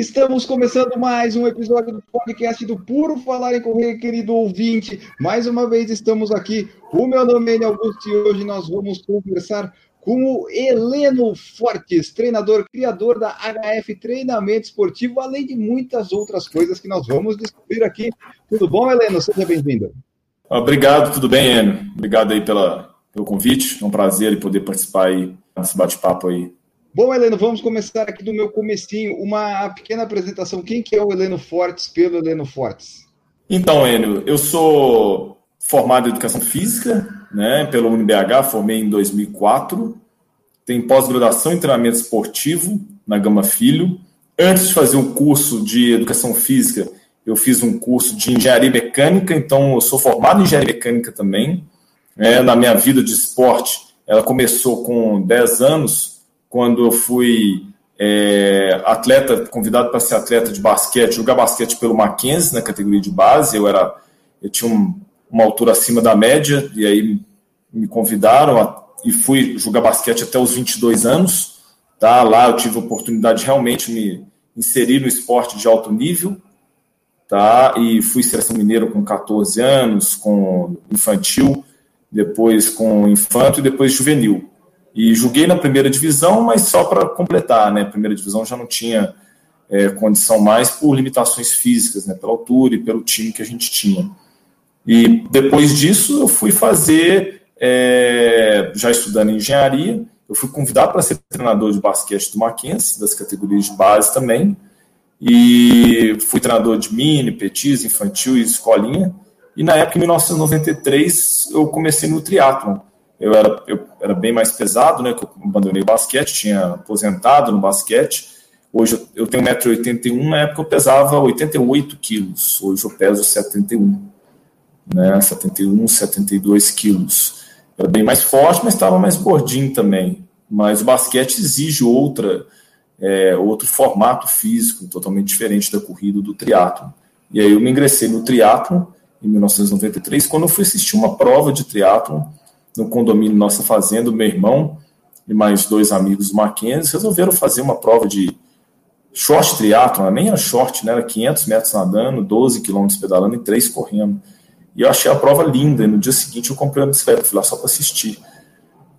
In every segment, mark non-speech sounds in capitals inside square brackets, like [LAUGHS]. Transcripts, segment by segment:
Estamos começando mais um episódio do podcast do Puro Falar em Correr, querido ouvinte. Mais uma vez estamos aqui. O meu nome é Augusto e hoje nós vamos conversar com o Heleno Fortes, treinador, criador da HF Treinamento Esportivo, além de muitas outras coisas que nós vamos descobrir aqui. Tudo bom, Heleno? Seja bem-vindo. Obrigado, tudo bem, Enio? Obrigado aí pela, pelo convite. É um prazer poder participar aí desse bate-papo aí Bom, Heleno, vamos começar aqui do meu comecinho, uma pequena apresentação. Quem que é o Heleno Fortes pelo Heleno Fortes? Então, Enio, eu sou formado em Educação Física, né, pelo UniBH, formei em 2004, tenho pós-graduação em treinamento esportivo na Gama Filho. Antes de fazer o curso de Educação Física, eu fiz um curso de Engenharia Mecânica, então eu sou formado em Engenharia Mecânica também. É, na minha vida de esporte, ela começou com 10 anos, quando eu fui é, atleta, convidado para ser atleta de basquete, jogar basquete pelo Mackenzie na categoria de base. Eu era, eu tinha um, uma altura acima da média e aí me convidaram a, e fui jogar basquete até os 22 anos. Tá? Lá eu tive a oportunidade de realmente me inserir no esporte de alto nível. Tá? E fui seleção mineiro com 14 anos, com infantil, depois com infanto e depois juvenil. E joguei na primeira divisão, mas só para completar, né? Primeira divisão já não tinha é, condição mais por limitações físicas, né? Pela altura e pelo time que a gente tinha. E depois disso eu fui fazer, é, já estudando engenharia, eu fui convidado para ser treinador de basquete do Mackenzie, das categorias de base também. E fui treinador de mini, petis, infantil e escolinha. E na época, em 1993, eu comecei no triatlon eu era, eu era bem mais pesado, né? Que eu abandonei o basquete, tinha aposentado no basquete. Hoje eu tenho 1,81m, na época eu pesava 88 quilos, hoje eu peso 71, né? 71, 72 quilos. Era bem mais forte, mas estava mais gordinho também. Mas o basquete exige outra, é, outro formato físico, totalmente diferente da corrida do triatlo. E aí eu me ingressei no triatlo em 1993, quando eu fui assistir uma prova de triatlo no condomínio Nossa Fazenda, meu irmão e mais dois amigos Mackenzie resolveram fazer uma prova de short triatlon, nem era short, né? era 500 metros nadando, 12 quilômetros pedalando e 3 correndo. E eu achei a prova linda, e no dia seguinte eu comprei uma bicicleta, fui lá só para assistir.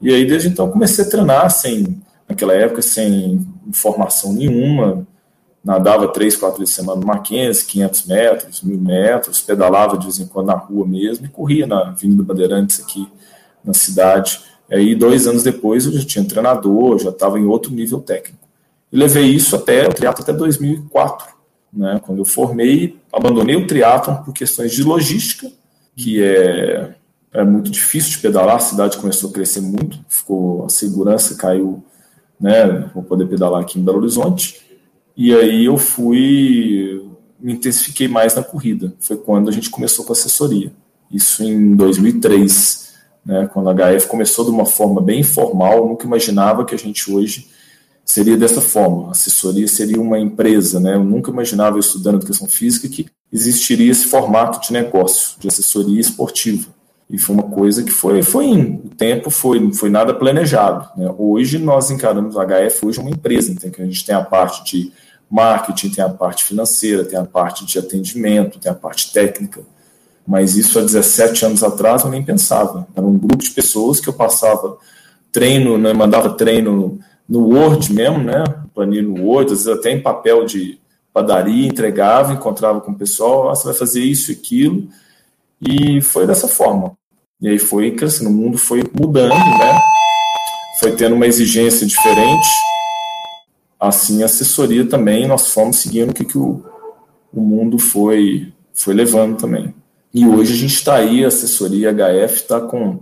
E aí desde então comecei a treinar sem, naquela época, sem informação nenhuma, nadava três, quatro vezes por semana no Mackenzie, 500 metros, 1000 metros, pedalava de vez em quando na rua mesmo e corria na Avenida Bandeirantes aqui na cidade. E aí, dois anos depois, eu já tinha treinador, já estava em outro nível técnico. E levei isso até o triatlo até 2004, né? Quando eu formei, abandonei o triatlo por questões de logística, que é, é muito difícil de pedalar, a cidade começou a crescer muito, ficou a segurança caiu, né? Vou poder pedalar aqui em Belo Horizonte. E aí eu fui me intensifiquei mais na corrida. Foi quando a gente começou com assessoria. Isso em 2003. Né? Quando a HF começou de uma forma bem informal, eu nunca imaginava que a gente hoje seria dessa forma. A assessoria seria uma empresa. Né? Eu nunca imaginava, estudando educação física, que existiria esse formato de negócio, de assessoria esportiva. E foi uma coisa que foi, foi indo. O tempo foi, não foi nada planejado. Né? Hoje nós encaramos a HF hoje uma empresa, então a gente tem a parte de marketing, tem a parte financeira, tem a parte de atendimento, tem a parte técnica. Mas isso há 17 anos atrás eu nem pensava. Era um grupo de pessoas que eu passava treino, né, mandava treino no Word mesmo, né? Planilha no Word, às vezes até em papel de padaria, entregava, encontrava com o pessoal, ah, você vai fazer isso e aquilo. E foi dessa forma. E aí foi crescendo, o mundo foi mudando, né? Foi tendo uma exigência diferente. Assim, a assessoria também, nós fomos seguindo o que, que o, o mundo foi, foi levando também. E hoje a gente está aí, a assessoria HF está com,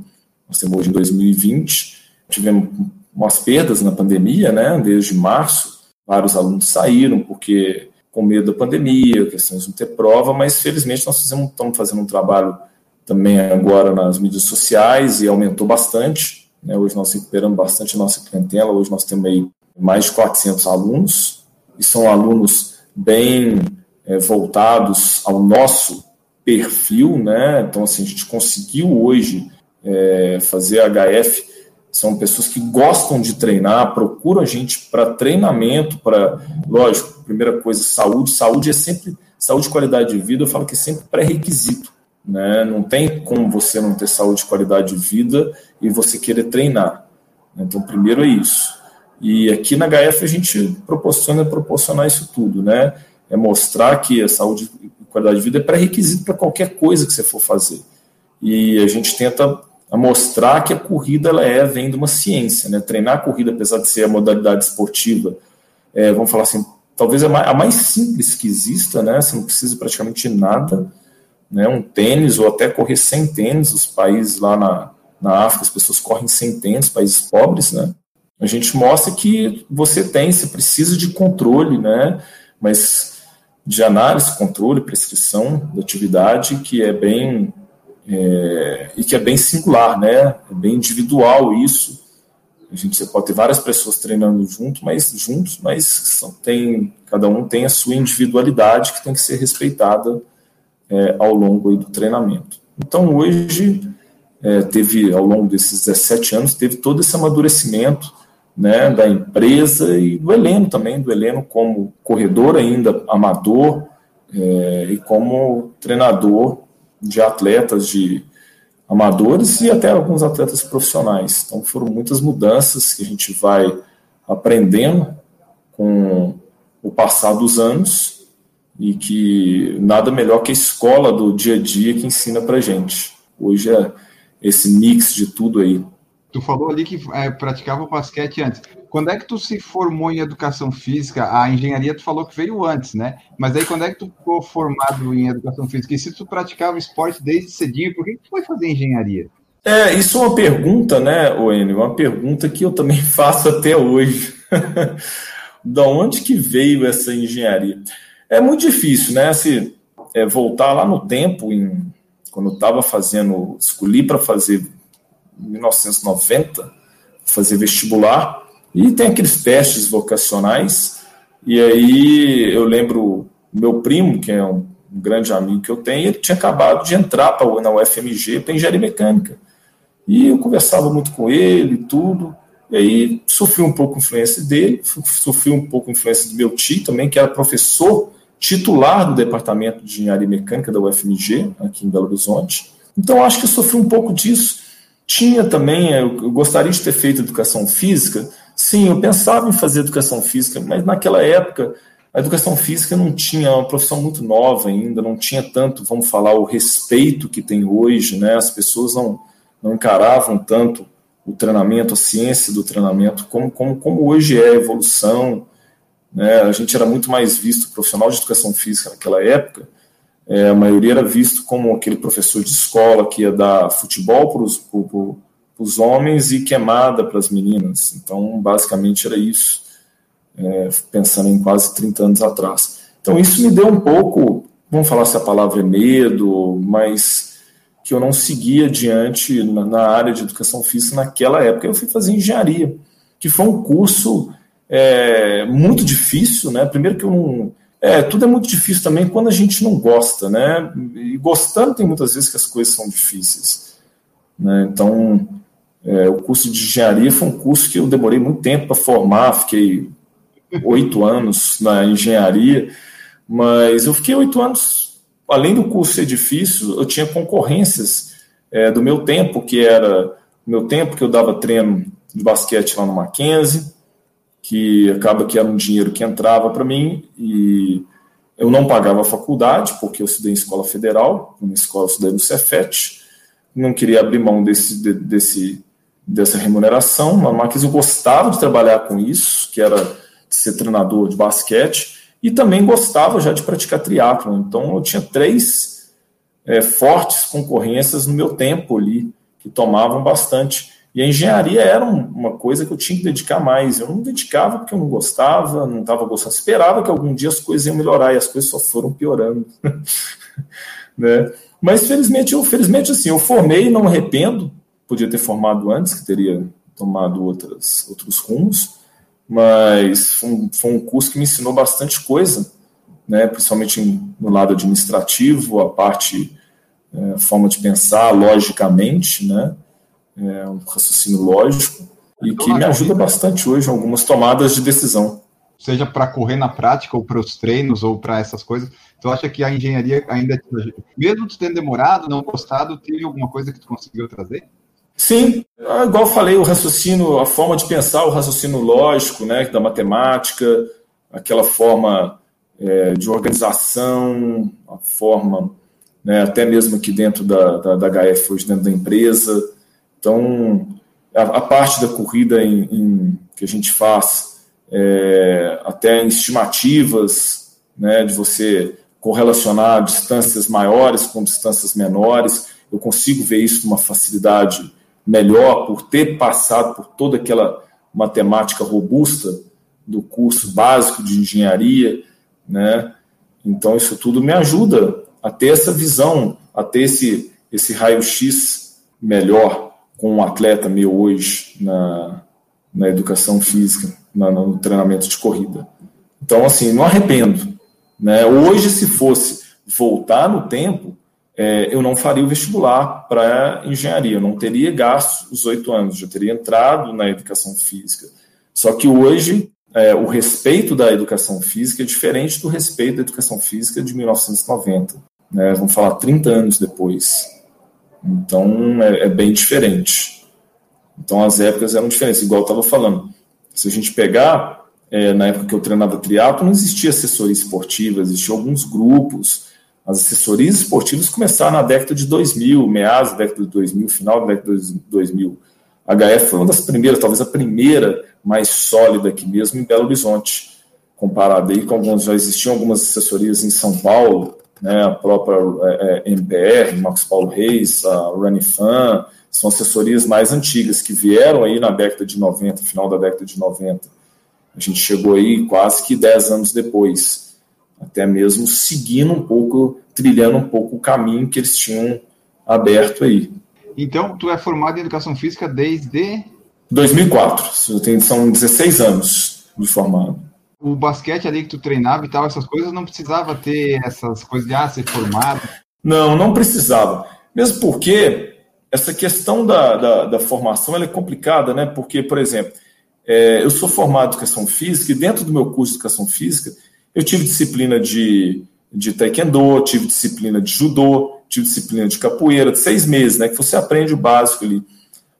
nós temos hoje em 2020, tivemos umas perdas na pandemia, né, desde março, vários alunos saíram porque com medo da pandemia, questões de não ter prova, mas felizmente nós fizemos, estamos fazendo um trabalho também agora nas mídias sociais e aumentou bastante Né? Hoje nós recuperamos bastante a nossa clientela, hoje nós temos aí mais de 400 alunos, e são alunos bem é, voltados ao nosso perfil, né? Então, assim, a gente conseguiu hoje é, fazer HF. São pessoas que gostam de treinar, procuram a gente para treinamento, para, lógico, primeira coisa, saúde. Saúde é sempre, saúde e qualidade de vida, eu falo que é sempre pré-requisito. Né? Não tem como você não ter saúde qualidade de vida e você querer treinar. Então, primeiro é isso. E aqui na HF a gente proporciona proporcionar isso tudo, né? É mostrar que a saúde qualidade de vida é pré-requisito para qualquer coisa que você for fazer. E a gente tenta mostrar que a corrida ela é vem de uma ciência, né? Treinar a corrida, apesar de ser a modalidade esportiva, é, vamos falar assim, talvez a mais, a mais simples que exista, né? Você não precisa praticamente nada né, um tênis ou até correr sem tênis. Os países lá na, na África, as pessoas correm sem tênis, países pobres, né? A gente mostra que você tem, você precisa de controle, né? Mas de análise, controle, prescrição da atividade que é bem é, e que é bem singular, né? É bem individual isso. A gente você pode ter várias pessoas treinando junto, mas juntos, mas são, tem cada um tem a sua individualidade que tem que ser respeitada é, ao longo do treinamento. Então, hoje, é, teve, ao longo desses 17 anos, teve todo esse amadurecimento né, da empresa e do Heleno também, do Heleno como corredor ainda amador é, e como treinador de atletas de amadores e até alguns atletas profissionais. Então foram muitas mudanças que a gente vai aprendendo com o passar dos anos e que nada melhor que a escola do dia a dia que ensina para gente. Hoje é esse mix de tudo aí. Tu falou ali que é, praticava basquete antes. Quando é que tu se formou em educação física? A engenharia tu falou que veio antes, né? Mas aí quando é que tu ficou formado em educação física? E se tu praticava esporte desde cedinho, por que tu foi fazer engenharia? É, isso é uma pergunta, né, Oene? Uma pergunta que eu também [LAUGHS] faço até hoje. [LAUGHS] da onde que veio essa engenharia? É muito difícil, né? Se é, voltar lá no tempo, em, quando eu estava fazendo, escolhi para fazer 1990, fazer vestibular, e tem aqueles testes vocacionais, e aí eu lembro meu primo, que é um, grande amigo que eu tenho, ele tinha acabado de entrar pra, na UFMG para engenharia mecânica. E eu conversava muito com ele e tudo. E aí sofri um pouco influência dele, sofri um pouco influência do meu tio também, que era professor titular do Departamento de Engenharia Mecânica da UFMG, aqui em Belo Horizonte. Então, acho que sofri um pouco disso. Tinha também, eu gostaria de ter feito educação física. Sim, eu pensava em fazer educação física, mas naquela época a educação física não tinha uma profissão muito nova ainda, não tinha tanto, vamos falar, o respeito que tem hoje, né? As pessoas não, não encaravam tanto o treinamento, a ciência do treinamento, como, como, como hoje é a evolução, né? A gente era muito mais visto, profissional de educação física naquela época, é, a maioria era visto como aquele professor de escola que ia dar futebol para os homens e queimada para as meninas. Então, basicamente era isso, é, pensando em quase 30 anos atrás. Então, isso me deu um pouco, vamos falar se a palavra é medo, mas que eu não seguia adiante na, na área de educação física naquela época. Eu fui fazer engenharia, que foi um curso é muito difícil, né? Primeiro que eu não. É, tudo é muito difícil também quando a gente não gosta, né? E gostando tem muitas vezes que as coisas são difíceis. Né? Então, é, o curso de engenharia foi um curso que eu demorei muito tempo para formar, fiquei oito [LAUGHS] anos na engenharia, mas eu fiquei oito anos, além do curso ser difícil, eu tinha concorrências é, do meu tempo, que era meu tempo que eu dava treino de basquete lá no Mackenzie, que acaba que era um dinheiro que entrava para mim e eu não pagava a faculdade, porque eu estudei em escola federal, uma escola eu estudei no Cefet, não queria abrir mão desse, desse, dessa remuneração, mas eu gostava de trabalhar com isso, que era ser treinador de basquete, e também gostava já de praticar triatlo. Então eu tinha três é, fortes concorrências no meu tempo ali, que tomavam bastante. E a engenharia era uma coisa que eu tinha que dedicar mais. Eu não dedicava porque eu não gostava, não estava gostando. Esperava que algum dia as coisas iam melhorar e as coisas só foram piorando. [LAUGHS] né? Mas felizmente, eu, felizmente assim, eu formei, não me arrependo. podia ter formado antes, que teria tomado outras, outros rumos, mas foi um, foi um curso que me ensinou bastante coisa, né, principalmente no lado administrativo, a parte, é, forma de pensar logicamente, né, é, um raciocínio lógico, e que me ajuda bastante hoje em algumas tomadas de decisão. Seja para correr na prática, ou para os treinos, ou para essas coisas, tu acha que a engenharia ainda, mesmo tu tendo demorado, não gostado, teve alguma coisa que tu conseguiu trazer? Sim, ah, igual eu falei, o raciocínio, a forma de pensar, o raciocínio lógico, né, da matemática, aquela forma é, de organização, a forma, né, até mesmo aqui dentro da, da, da HF, hoje dentro da empresa. Então, a, a parte da corrida em, em, que a gente faz, é, até em estimativas, né, de você correlacionar distâncias maiores com distâncias menores, eu consigo ver isso com uma facilidade melhor por ter passado por toda aquela matemática robusta do curso básico de engenharia, né? Então isso tudo me ajuda a ter essa visão, a ter esse esse raio-x melhor com um atleta meu hoje na, na educação física, na, no treinamento de corrida. Então assim, não arrependo, né? Hoje se fosse voltar no tempo, é, eu não faria o vestibular para engenharia, eu não teria gasto os oito anos, já teria entrado na educação física. Só que hoje é, o respeito da educação física é diferente do respeito da educação física de 1990. Né? Vamos falar 30 anos depois. Então é, é bem diferente. Então as épocas eram diferentes, igual eu estava falando. Se a gente pegar, é, na época que eu treinava triatlo, não existia assessoria esportiva, existiam alguns grupos as assessorias esportivas começaram na década de 2000, meados da década de 2000, final da década de 2000. A HF foi uma das primeiras, talvez a primeira mais sólida aqui mesmo em Belo Horizonte, comparado aí com algumas, já existiam algumas assessorias em São Paulo, né, a própria é, é MPR, Marcos Paulo Reis, a Runifan, são assessorias mais antigas que vieram aí na década de 90, final da década de 90. A gente chegou aí quase que 10 anos depois até mesmo seguindo um pouco, trilhando um pouco o caminho que eles tinham aberto aí. Então, tu é formado em educação física desde 2004. Tenho, são 16 anos de formado. O basquete ali que tu treinava e tal, essas coisas, não precisava ter essas coisas de ah, ser formado? Não, não precisava. Mesmo porque essa questão da, da, da formação é complicada, né? Porque, por exemplo, é, eu sou formado em educação física e dentro do meu curso de educação física eu tive disciplina de, de taekwondo, tive disciplina de judô, tive disciplina de capoeira, de seis meses, né? Que você aprende o básico ali.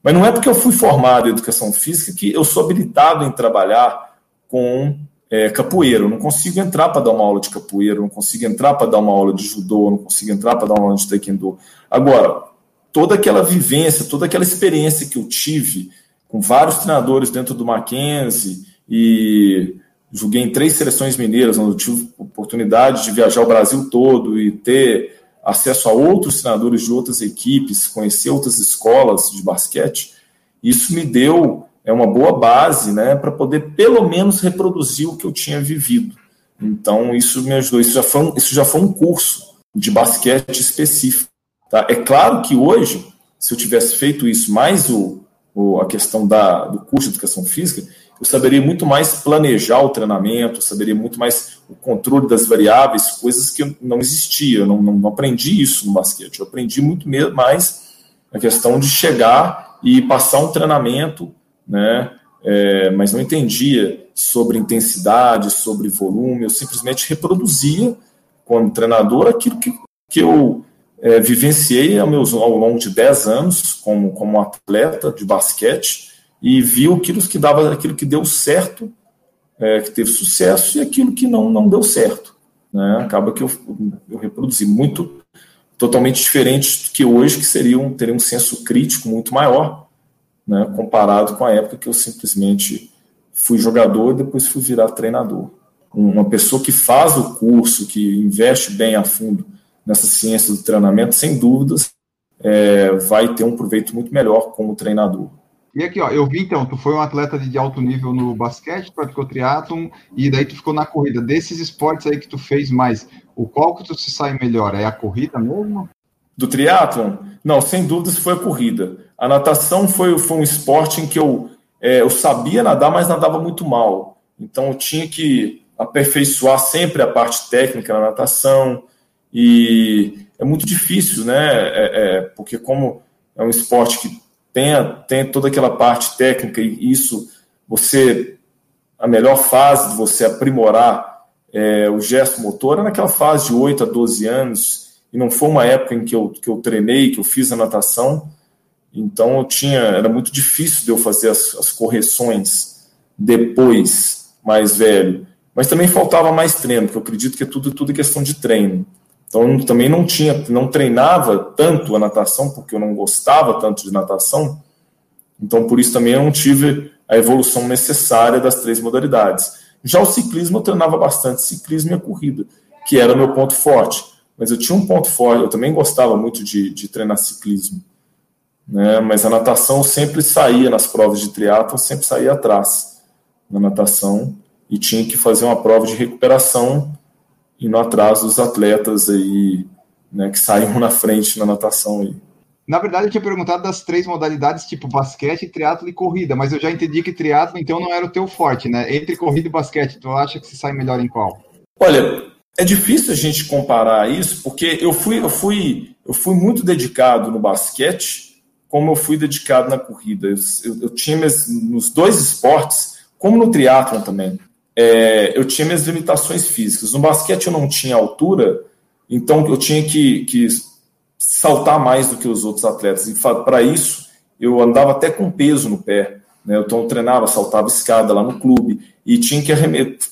Mas não é porque eu fui formado em educação física que eu sou habilitado em trabalhar com é, capoeira. Eu não consigo entrar para dar uma aula de capoeira, eu não consigo entrar para dar uma aula de judô, eu não consigo entrar para dar uma aula de taekwondo. Agora, toda aquela vivência, toda aquela experiência que eu tive com vários treinadores dentro do Mackenzie e joguei em três seleções mineiras, onde eu tive oportunidade de viajar o Brasil todo e ter acesso a outros treinadores de outras equipes, conhecer outras escolas de basquete. Isso me deu é uma boa base, né, para poder pelo menos reproduzir o que eu tinha vivido. Então isso me ajudou. Isso já foi um, isso já foi um curso de basquete específico. Tá? É claro que hoje, se eu tivesse feito isso mais o, o a questão da, do curso de educação física, eu saberia muito mais planejar o treinamento, saberia muito mais o controle das variáveis, coisas que não existia, eu não, não aprendi isso no basquete. Eu aprendi muito mais a questão de chegar e passar um treinamento, né? É, mas não entendia sobre intensidade, sobre volume, eu simplesmente reproduzia como treinador aquilo que, que eu é, vivenciei ao, meus, ao longo de 10 anos como, como atleta de basquete e viu aquilo que dava, aquilo que deu certo, é, que teve sucesso e aquilo que não, não deu certo. Né? Acaba que eu, eu reproduzi muito, totalmente diferente do que hoje, que seria um, teria um senso crítico muito maior, né? comparado com a época que eu simplesmente fui jogador e depois fui virar treinador. Uma pessoa que faz o curso, que investe bem a fundo nessa ciência do treinamento, sem dúvidas, é, vai ter um proveito muito melhor como treinador. E aqui, ó, eu vi então, tu foi um atleta de alto nível no basquete, praticou triatlon, e daí tu ficou na corrida. Desses esportes aí que tu fez mais, o qual que tu se sai melhor? É a corrida mesmo? Do triatlon? Não, sem dúvidas foi a corrida. A natação foi, foi um esporte em que eu, é, eu sabia nadar, mas nadava muito mal. Então eu tinha que aperfeiçoar sempre a parte técnica na natação. E é muito difícil, né? É, é, porque como é um esporte que tem, tem toda aquela parte técnica e isso você a melhor fase de você aprimorar é, o gesto motor é naquela fase de 8 a 12 anos, e não foi uma época em que eu, que eu treinei, que eu fiz a natação, então eu tinha, era muito difícil de eu fazer as, as correções depois, mais velho. Mas também faltava mais treino, porque eu acredito que é tudo, tudo questão de treino. Então eu também não tinha, não treinava tanto a natação, porque eu não gostava tanto de natação. Então por isso também eu não tive a evolução necessária das três modalidades. Já o ciclismo eu treinava bastante, ciclismo e a corrida, que era meu ponto forte. Mas eu tinha um ponto forte, eu também gostava muito de, de treinar ciclismo. Né? Mas a natação sempre saía nas provas de triatlo, sempre saía atrás na natação e tinha que fazer uma prova de recuperação indo atrás dos atletas aí, né, que saíam na frente na natação aí. Na verdade, eu tinha perguntado das três modalidades, tipo basquete, triatlo e corrida, mas eu já entendi que triatlo então não era o teu forte, né? Entre corrida e basquete, tu acha que você sai melhor em qual? Olha, é difícil a gente comparar isso, porque eu fui, eu fui, eu fui muito dedicado no basquete, como eu fui dedicado na corrida. Eu, eu, eu tinha minhas, nos dois esportes, como no triatlo também, é, eu tinha minhas limitações físicas. No basquete eu não tinha altura, então eu tinha que, que saltar mais do que os outros atletas. E para isso, eu andava até com peso no pé. Né? Então, eu treinava, saltava escada lá no clube e tinha que,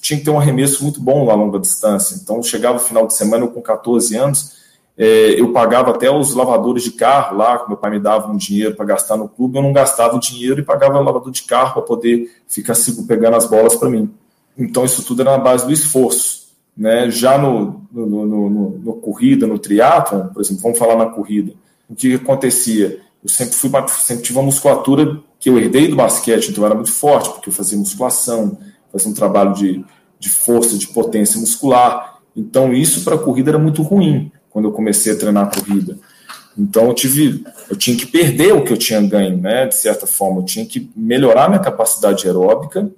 tinha que ter um arremesso muito bom na longa distância. Então, chegava o final de semana, eu com 14 anos, é, eu pagava até os lavadores de carro lá, meu pai me dava um dinheiro para gastar no clube, eu não gastava o dinheiro e pagava o lavador de carro para poder ficar pegando as bolas para mim. Então, isso tudo era na base do esforço. Né? Já no, no, no, no, no corrida, no triatlon, por exemplo, vamos falar na corrida, o que acontecia? Eu sempre, fui, sempre tive uma musculatura que eu herdei do basquete, então era muito forte, porque eu fazia musculação, fazia um trabalho de, de força, de potência muscular. Então, isso para a corrida era muito ruim quando eu comecei a treinar a corrida. Então, eu tive, eu tinha que perder o que eu tinha ganho, né? De certa forma, eu tinha que melhorar minha capacidade aeróbica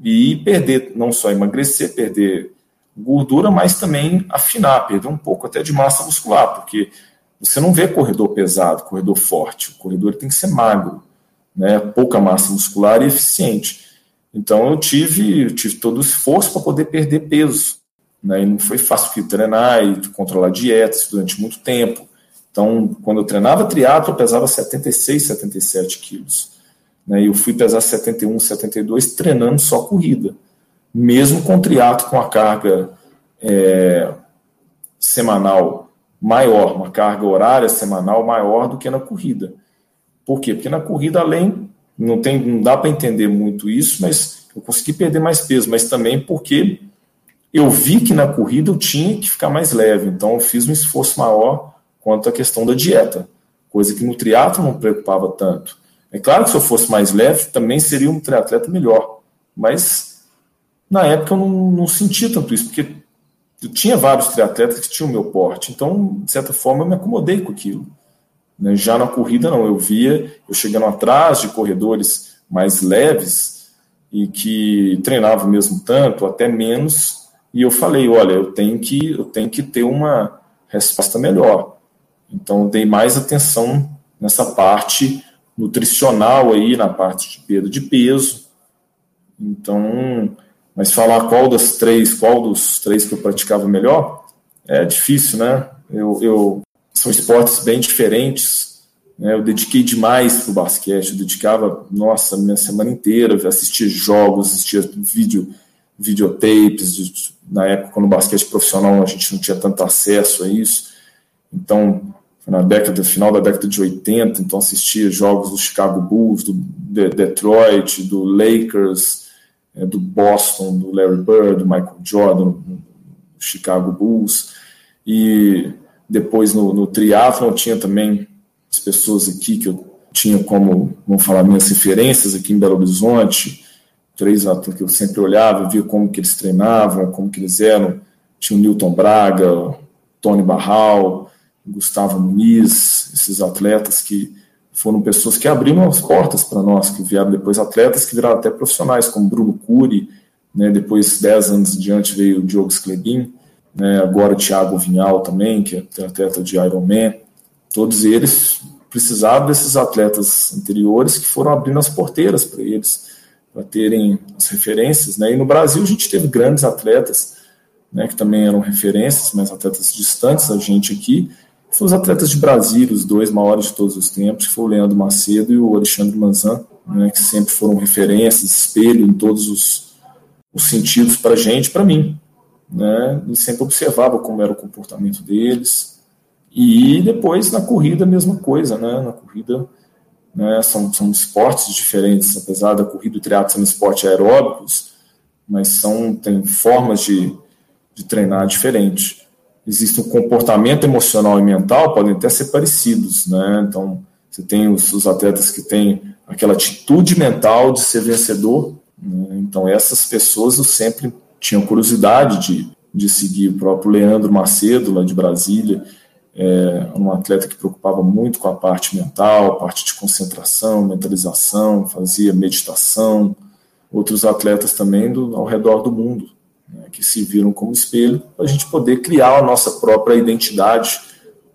e perder, não só emagrecer, perder gordura, mas também afinar, perder um pouco até de massa muscular, porque você não vê corredor pesado, corredor forte, o corredor tem que ser magro, né? pouca massa muscular e eficiente. Então eu tive, eu tive todo o esforço para poder perder peso. Né? E não foi fácil treinar e controlar dietas durante muito tempo. Então, quando eu treinava triatlo, eu pesava 76, 77 quilos. Né? E eu fui pesar 71, 72 treinando só corrida mesmo com triatlo com a carga é, semanal maior, uma carga horária semanal maior do que na corrida. Por quê? Porque na corrida, além, não, tem, não dá para entender muito isso, mas eu consegui perder mais peso, mas também porque eu vi que na corrida eu tinha que ficar mais leve, então eu fiz um esforço maior quanto à questão da dieta, coisa que no triatlo não preocupava tanto. É claro que se eu fosse mais leve, também seria um triatleta melhor, mas na época eu não, não sentia tanto isso, porque eu tinha vários triatletas que tinham o meu porte, então, de certa forma, eu me acomodei com aquilo. Né? Já na corrida, não, eu via eu chegando atrás de corredores mais leves e que treinavam mesmo tanto, até menos, e eu falei, olha, eu tenho que, eu tenho que ter uma resposta melhor. Então, dei mais atenção nessa parte nutricional aí, na parte de perda de peso. Então, mas falar qual das três, qual dos três que eu praticava melhor, é difícil, né? Eu, eu são esportes bem diferentes. Né? Eu dediquei demais para o basquete. Eu dedicava, nossa, minha semana inteira, assistia jogos, assistia vídeo, videotapes. Na época, quando o basquete profissional, a gente não tinha tanto acesso a isso. Então, na década, final da década de 80, então assistia jogos do Chicago Bulls, do Detroit, do Lakers, é, do Boston, do Larry Bird, do Michael Jordan, do Chicago Bulls. E depois no, no triatlon tinha também as pessoas aqui que eu tinha como, vamos falar, minhas referências aqui em Belo Horizonte, três atletas que eu sempre olhava, via como que eles treinavam, como que eles eram. Tinha o Newton Braga, Tony Barral, Gustavo Muniz, esses atletas que foram pessoas que abriram as portas para nós, que vieram depois atletas que viraram até profissionais, como Bruno Cury, né, depois, dez anos diante, veio o Diogo Sclebin, né, agora o Thiago Vinhal também, que é atleta de Ironman. Todos eles precisavam desses atletas anteriores que foram abrindo as porteiras para eles, para terem as referências. Né? E no Brasil a gente teve grandes atletas, né, que também eram referências, mas atletas distantes da gente aqui, os atletas de Brasília, os dois maiores de todos os tempos, que foi o Leandro Macedo e o Alexandre Manzan, né, que sempre foram referências, espelho em todos os, os sentidos para a gente, para mim. Né, e sempre observava como era o comportamento deles. E depois na corrida a mesma coisa, né, na corrida né, são, são esportes diferentes, apesar da corrida e o triatlo serem esportes aeróbicos, mas são, tem formas de, de treinar diferentes existe um comportamento emocional e mental, podem até ser parecidos, né? Então, você tem os, os atletas que têm aquela atitude mental de ser vencedor, né? então essas pessoas eu sempre tinha curiosidade de, de seguir. O próprio Leandro Macedo, lá de Brasília, é um atleta que preocupava muito com a parte mental, a parte de concentração, mentalização, fazia meditação. Outros atletas também do, ao redor do mundo né, que se viram como espelho, para a gente poder criar a nossa própria identidade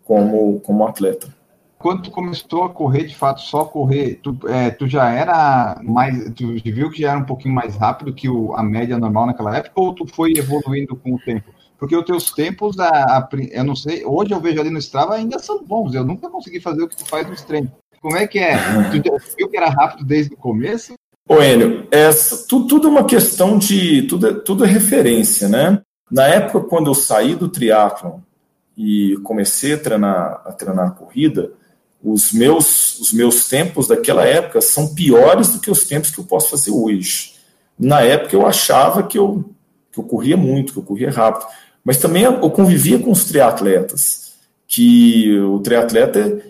como, como atleta. Quando tu começou a correr, de fato, só correr, tu, é, tu já era mais, tu viu que já era um pouquinho mais rápido que o, a média normal naquela época, ou tu foi evoluindo com o tempo? Porque os teus tempos, a, a, eu não sei, hoje eu vejo ali no Strava ainda são bons, eu nunca consegui fazer o que tu faz nos treinos. Como é que é? Tu viu que era rápido desde o começo? Ô, Enio, essa, tudo, tudo é uma questão de. Tudo é, tudo é referência, né? Na época, quando eu saí do triatlon e comecei a treinar, a treinar corrida, os meus, os meus tempos daquela época são piores do que os tempos que eu posso fazer hoje. Na época, eu achava que eu, que eu corria muito, que eu corria rápido. Mas também eu convivia com os triatletas, que o triatleta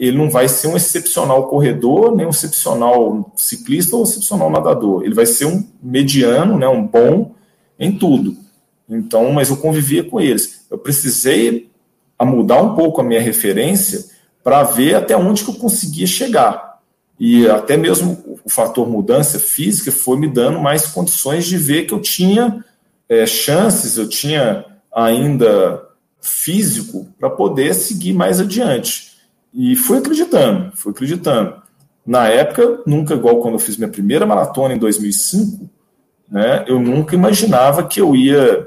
ele não vai ser um excepcional corredor, nem um excepcional ciclista ou um excepcional nadador. Ele vai ser um mediano, né, um bom em tudo. Então, mas eu convivia com eles. Eu precisei mudar um pouco a minha referência para ver até onde que eu conseguia chegar. E até mesmo o fator mudança física foi me dando mais condições de ver que eu tinha é, chances, eu tinha ainda físico para poder seguir mais adiante. E fui acreditando, fui acreditando. Na época, nunca igual quando eu fiz minha primeira maratona em 2005, né, eu nunca imaginava que eu ia.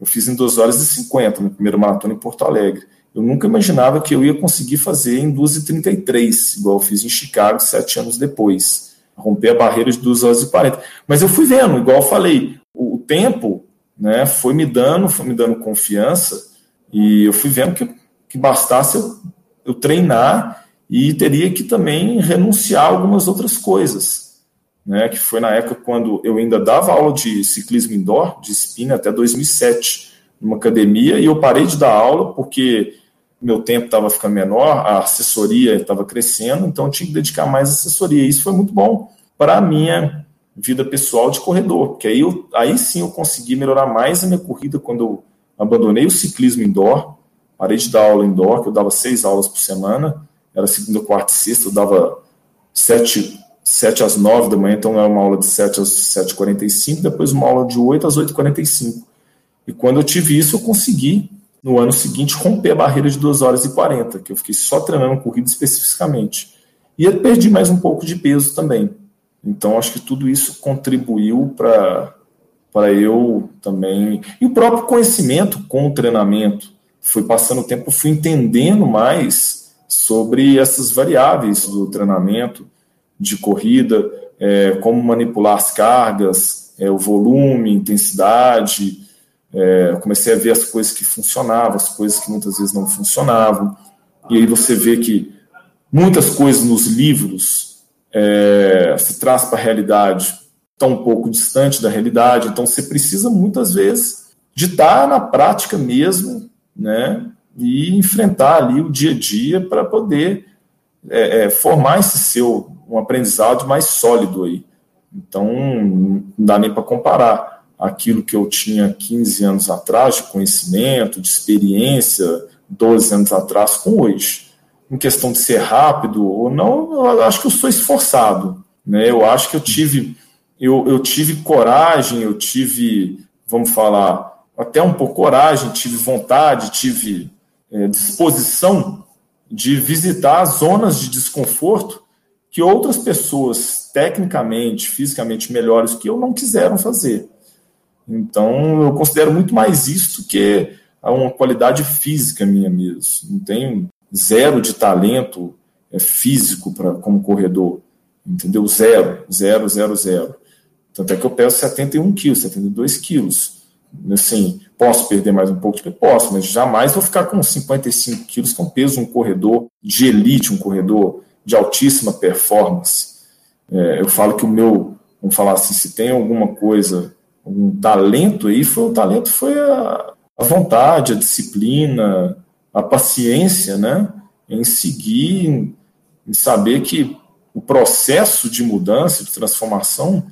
Eu fiz em 2 horas e 50, minha primeira maratona em Porto Alegre. Eu nunca imaginava que eu ia conseguir fazer em 2 e 33, igual eu fiz em Chicago sete anos depois. Romper a barreira de 2 horas e 40. Mas eu fui vendo, igual eu falei, o, o tempo né, foi me dando, foi me dando confiança, e eu fui vendo que, que bastasse eu eu treinar e teria que também renunciar a algumas outras coisas, né? Que foi na época quando eu ainda dava aula de ciclismo indoor, de spin até 2007, numa academia, e eu parei de dar aula porque meu tempo estava ficando menor, a assessoria estava crescendo, então eu tinha que dedicar mais assessoria. E isso foi muito bom para a minha vida pessoal de corredor, porque aí, eu, aí sim eu consegui melhorar mais a minha corrida quando eu abandonei o ciclismo indoor Parei de dar aula indoor, que eu dava seis aulas por semana. Era segunda, quarta e sexta, eu dava sete, sete às nove da manhã, então era uma aula de sete às sete e quarenta e cinco, depois uma aula de oito às oito e quarenta e cinco. E quando eu tive isso, eu consegui, no ano seguinte, romper a barreira de duas horas e quarenta, que eu fiquei só treinando corrida especificamente. E eu perdi mais um pouco de peso também. Então, acho que tudo isso contribuiu para eu também. E o próprio conhecimento com o treinamento fui passando o tempo, fui entendendo mais sobre essas variáveis do treinamento de corrida, é, como manipular as cargas, é, o volume, intensidade. É, comecei a ver as coisas que funcionavam, as coisas que muitas vezes não funcionavam. E aí você vê que muitas coisas nos livros é, se traz para a realidade tão um pouco distante da realidade. Então você precisa muitas vezes de estar na prática mesmo né? E enfrentar ali o dia a dia para poder é, é, formar esse seu um aprendizado mais sólido aí. Então, não dá nem para comparar aquilo que eu tinha 15 anos atrás de conhecimento, de experiência, 12 anos atrás com hoje. Em questão de ser rápido ou não, eu acho que eu sou esforçado. Né? Eu acho que eu tive, eu, eu tive coragem, eu tive, vamos falar, até um pouco coragem, tive vontade, tive é, disposição de visitar zonas de desconforto que outras pessoas, tecnicamente, fisicamente melhores que eu, não quiseram fazer. Então, eu considero muito mais isso que uma qualidade física minha mesmo. Não tenho zero de talento é, físico para como corredor. Entendeu? Zero, zero, zero, zero. Tanto é que eu peso 71 quilos, 72 quilos. Assim, posso perder mais um pouco? Posso, mas jamais vou ficar com 55 quilos, que é um peso um corredor de elite, um corredor de altíssima performance. É, eu falo que o meu, vamos falar assim, se tem alguma coisa um talento aí foi o talento foi a, a vontade, a disciplina, a paciência, né, em seguir, em, em saber que o processo de mudança, de transformação,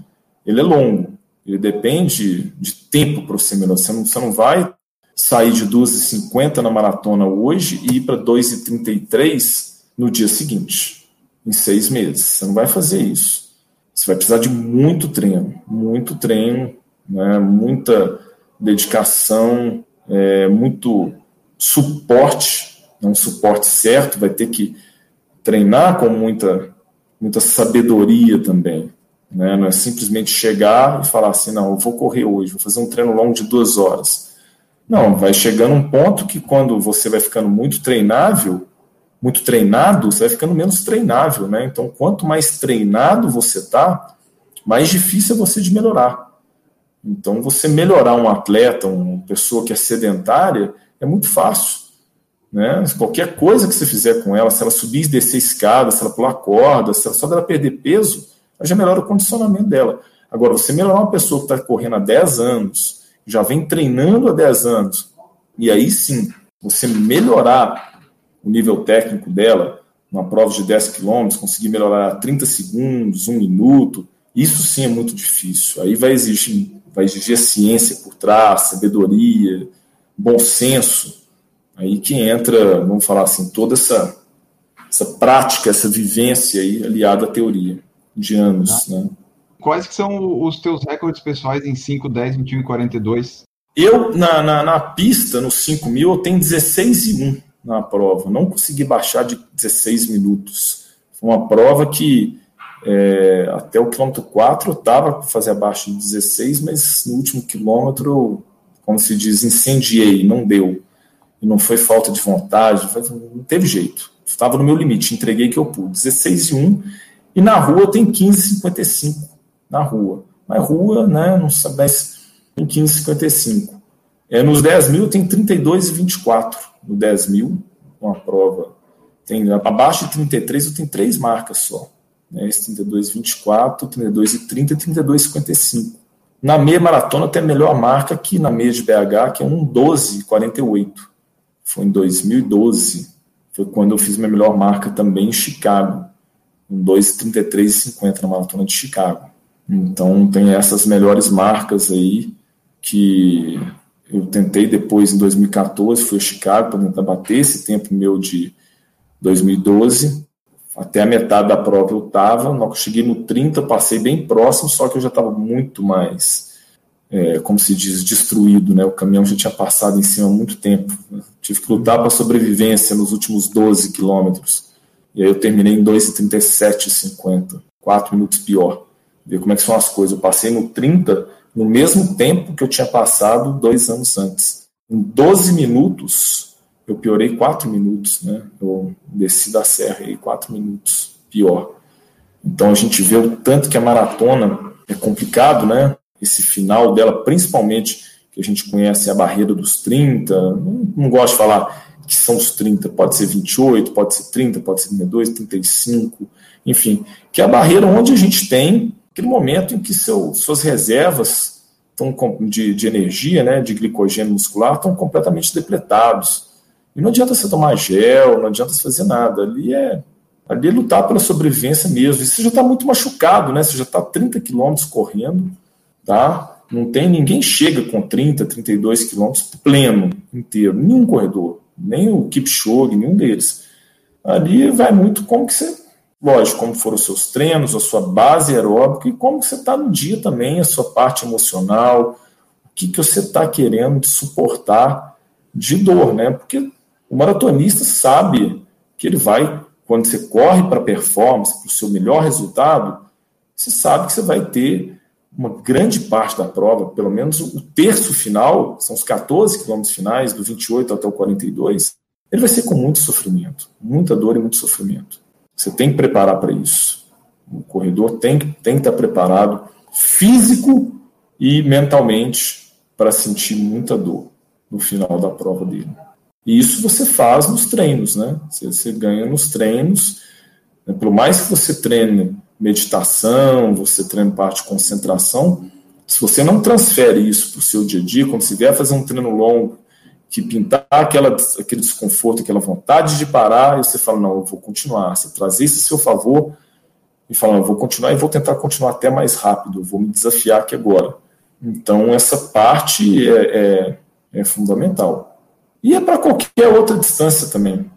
ele é longo. Ele depende de tempo para você melhorar. Você não, você não vai sair de 12,50 na maratona hoje e ir para 2,33 no dia seguinte, em seis meses. Você não vai fazer isso. Você vai precisar de muito treino, muito treino, né, muita dedicação, é, muito suporte, né, um suporte certo, vai ter que treinar com muita, muita sabedoria também. Né? Não é simplesmente chegar e falar assim, não, eu vou correr hoje, vou fazer um treino longo de duas horas. Não, vai chegando um ponto que quando você vai ficando muito treinável, muito treinado, você vai ficando menos treinável, né? Então, quanto mais treinado você tá, mais difícil é você de melhorar. Então, você melhorar um atleta, uma pessoa que é sedentária, é muito fácil. Né? Qualquer coisa que você fizer com ela, se ela subir e descer escada, se ela pular corda, se ela, só dela perder peso, já melhora o condicionamento dela. Agora, você melhorar uma pessoa que está correndo há 10 anos, já vem treinando há 10 anos, e aí sim, você melhorar o nível técnico dela, numa prova de 10 quilômetros, conseguir melhorar 30 segundos, um minuto, isso sim é muito difícil. Aí vai exigir vai exigir ciência por trás, sabedoria, bom senso. Aí que entra, vamos falar assim, toda essa, essa prática, essa vivência aí aliada à teoria de anos, ah. né? Quais que são os teus recordes pessoais em 5, 10, 21 e 42? Eu, na, na, na pista, no 5 mil, eu tenho 16 e 1 na prova. Não consegui baixar de 16 minutos. Foi uma prova que é, até o quilômetro 4 eu estava para fazer abaixo de 16, mas no último quilômetro, como se diz, incendiei, não deu. E não foi falta de vontade, não teve jeito. Estava no meu limite, entreguei que eu pude. 16 e 1, e na rua tem 15,55 na rua. Mas rua, né, não sabe, mas tem 15,55. É, nos 10 mil tem 32,24 no 10 mil, uma prova. Tem, abaixo de 33 eu tenho três marcas só né, esse 32, 24, 32 e 30 e 32 55. Na meia maratona tem a melhor marca aqui na meia de BH, que é um 12 48. Foi em 2012. Foi quando eu fiz minha melhor marca também em Chicago. Um 2 33 e 50 na maratona de Chicago. Então tem essas melhores marcas aí que eu tentei depois em 2014, fui a Chicago para tentar bater esse tempo meu de 2012 até a metade da prova eu estava, na que cheguei no 30, passei bem próximo, só que eu já estava muito mais, é, como se diz, destruído, né? O caminhão já tinha passado em cima há muito tempo. Tive que lutar para sobrevivência nos últimos 12 quilômetros. E aí eu terminei em 2,37,50, 4 minutos pior. Ver como é que são as coisas. Eu passei no 30 no mesmo tempo que eu tinha passado dois anos antes. Em 12 minutos, eu piorei quatro minutos, né? Eu desci da serra aí quatro minutos pior. Então a gente vê o tanto que a maratona é complicado, né? Esse final dela, principalmente que a gente conhece a barreira dos 30, não, não gosto de falar que são os 30, pode ser 28, pode ser 30, pode ser 32, 35, enfim, que é a barreira onde a gente tem aquele momento em que seu, suas reservas estão de, de energia, né, de glicogênio muscular, estão completamente depletados e não adianta você tomar gel, não adianta você fazer nada. Ali é, ali é lutar pela sobrevivência mesmo. E você já está muito machucado, né? Você já está 30 quilômetros correndo, tá? Não tem ninguém chega com 30, 32 quilômetros pleno inteiro, nenhum corredor. Nem o Kipchoge, nenhum deles. Ali vai muito como que você, lógico, como foram os seus treinos, a sua base aeróbica e como que você está no dia também, a sua parte emocional, o que, que você está querendo suportar de dor, né? Porque o maratonista sabe que ele vai, quando você corre para performance, para o seu melhor resultado, você sabe que você vai ter uma grande parte da prova, pelo menos o terço final, são os 14 quilômetros finais, do 28 até o 42, ele vai ser com muito sofrimento, muita dor e muito sofrimento. Você tem que preparar para isso. O corredor tem, tem que estar preparado físico e mentalmente para sentir muita dor no final da prova dele. E isso você faz nos treinos, né? Você, você ganha nos treinos. Né? Por mais que você treine meditação, você treina parte de concentração, se você não transfere isso para o seu dia a dia, quando você vier fazer um treino longo, que pintar aquela, aquele desconforto, aquela vontade de parar, e você fala, não, eu vou continuar. Você trazer isso a seu favor e fala, eu vou continuar e vou tentar continuar até mais rápido, eu vou me desafiar aqui agora. Então, essa parte é, é, é fundamental. E é para qualquer outra distância também,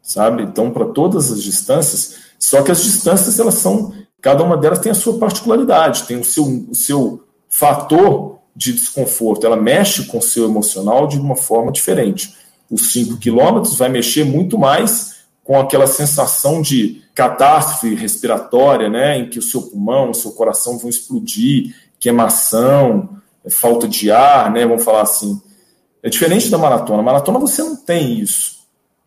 sabe? Então, para todas as distâncias, só que as distâncias, elas são Cada uma delas tem a sua particularidade, tem o seu, o seu fator de desconforto. Ela mexe com o seu emocional de uma forma diferente. Os 5 quilômetros vai mexer muito mais com aquela sensação de catástrofe respiratória, né, em que o seu pulmão, o seu coração vão explodir, queimação, falta de ar, né, vamos falar assim. É diferente da maratona. A maratona você não tem isso.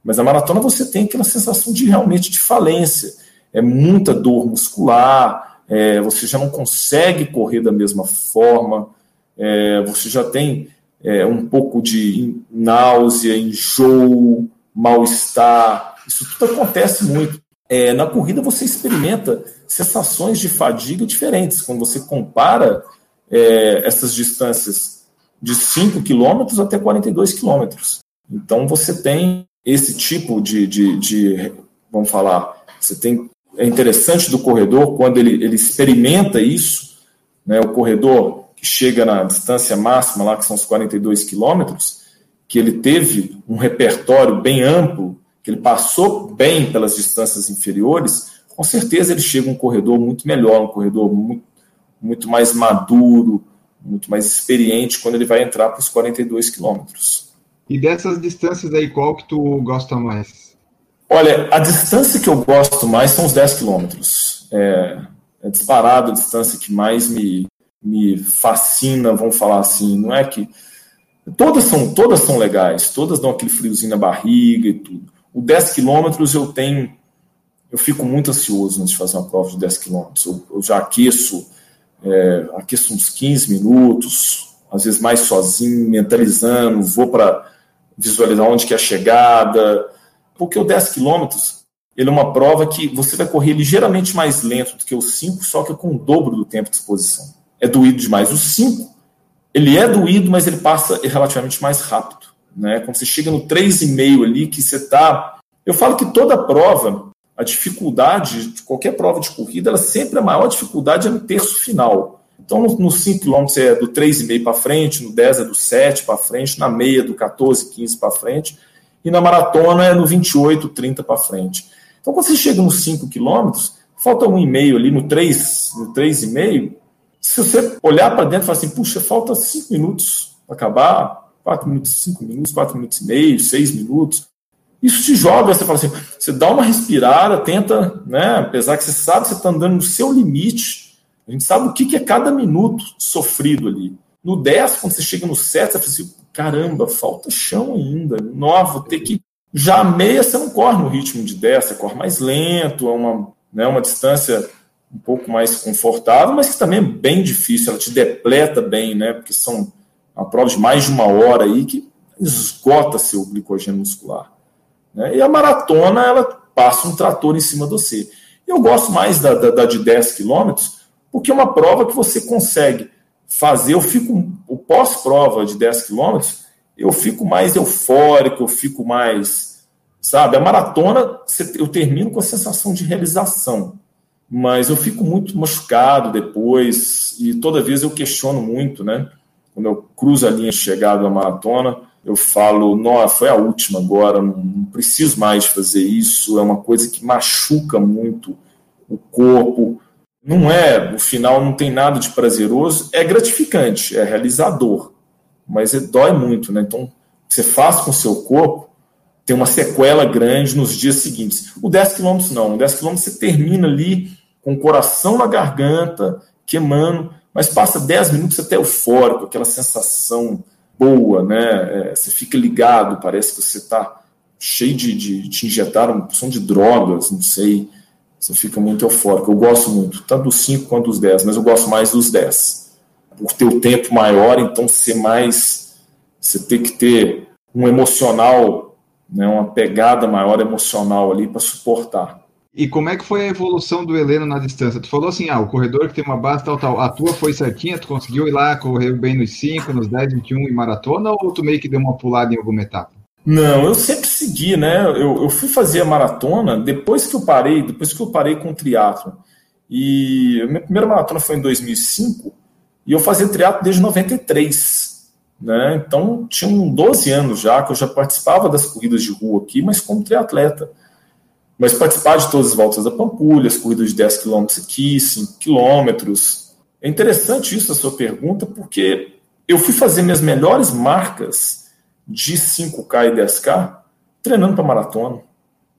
Mas a maratona você tem aquela sensação de realmente de falência é muita dor muscular, é, você já não consegue correr da mesma forma, é, você já tem é, um pouco de náusea, enjoo, mal-estar. Isso tudo acontece muito. É, na corrida você experimenta sensações de fadiga diferentes. Quando você compara é, essas distâncias de 5 km até 42 km. Então você tem esse tipo de, de, de, vamos falar, você tem é interessante do corredor quando ele, ele experimenta isso, né, o corredor que chega na distância máxima, lá que são os 42 quilômetros, que ele teve um repertório bem amplo, que ele passou bem pelas distâncias inferiores, com certeza ele chega um corredor muito melhor, um corredor muito, muito mais maduro, muito mais experiente quando ele vai entrar para os 42 quilômetros. E dessas distâncias aí, qual que tu gosta mais? Olha, a distância que eu gosto mais são os 10 quilômetros. É, é disparado a distância que mais me, me fascina, vamos falar assim. Não é que. Todas são, todas são legais, todas dão aquele friozinho na barriga e tudo. O 10 quilômetros eu tenho. Eu fico muito ansioso antes de fazer uma prova de 10 quilômetros. Eu, eu, já aqueço, é, aqueço uns 15 minutos, às vezes mais sozinho, mentalizando, vou para visualizar onde que é a chegada porque o 10 quilômetros ele é uma prova que você vai correr ligeiramente mais lento do que o 5, só que com o dobro do tempo de exposição. É doído demais. O 5, ele é doído, mas ele passa relativamente mais rápido. Né? Quando você chega no 3,5 ali, que você está. Eu falo que toda prova, a dificuldade de qualquer prova de corrida, ela sempre a maior dificuldade é no terço final. Então, no 5 km é do 3,5 para frente, no 10 é do 7 para frente, na meia do 14, 15 para frente e na maratona é no 28, 30 para frente. Então, quando você chega nos 5 quilômetros, falta um e meio ali no 3, no 3,5. Se você olhar para dentro e falar assim, puxa, falta 5 minutos para acabar, 4 minutos, 5 minutos, 4 minutos e meio, 6 minutos. Isso te joga, você fala assim, você dá uma respirada, tenta, né? Apesar que você sabe que você está andando no seu limite, a gente sabe o que é cada minuto sofrido ali. No 10, quando você chega no 7, você fala assim, caramba, falta chão ainda. Nova, vou ter que. Já meia você não corre no ritmo de 10, você corre mais lento, é uma, né, uma distância um pouco mais confortável, mas que também é bem difícil, ela te depleta bem, né? Porque são uma prova de mais de uma hora aí que esgota seu glicogênio muscular. Né? E a maratona, ela passa um trator em cima de você. Eu gosto mais da, da, da de 10 quilômetros, porque é uma prova que você consegue fazer, eu fico, o pós-prova de 10 quilômetros, eu fico mais eufórico, eu fico mais, sabe, a maratona eu termino com a sensação de realização, mas eu fico muito machucado depois, e toda vez eu questiono muito, né, quando eu cruzo a linha de chegada da maratona, eu falo, nossa, foi a última agora, não preciso mais fazer isso, é uma coisa que machuca muito o corpo. Não é, no final não tem nada de prazeroso, é gratificante, é realizador, mas é, dói muito, né? Então, você faz com o seu corpo, tem uma sequela grande nos dias seguintes. O 10 quilômetros não, o 10 quilômetros você termina ali com o coração na garganta, queimando, mas passa 10 minutos até eufórico, aquela sensação boa, né? É, você fica ligado, parece que você está cheio de, de. te injetaram porção de drogas, não sei. Você fica muito eufórico. Eu gosto muito, tanto dos 5 quanto dos 10, mas eu gosto mais dos 10. Por ter o tempo maior, então ser mais. Você tem que ter um emocional, né, uma pegada maior emocional ali para suportar. E como é que foi a evolução do Heleno na distância? Tu falou assim, ah, o corredor que tem uma base tal, tal. A tua foi certinha? Tu conseguiu ir lá, correu bem nos 5, nos 10, 21 e maratona? Ou tu meio que deu uma pulada em alguma etapa? Não, eu sempre segui, né? Eu, eu fui fazer a maratona depois que eu parei, depois que eu parei com o triatlo. E a minha primeira maratona foi em 2005 e eu fazia triatlo desde 93. Né? Então, tinham 12 anos já que eu já participava das corridas de rua aqui, mas como triatleta. Mas participar de todas as voltas da Pampulha, as corridas de 10 km aqui, 5 km. É interessante isso, a sua pergunta, porque eu fui fazer minhas melhores marcas de 5K e 10K treinando para maratona.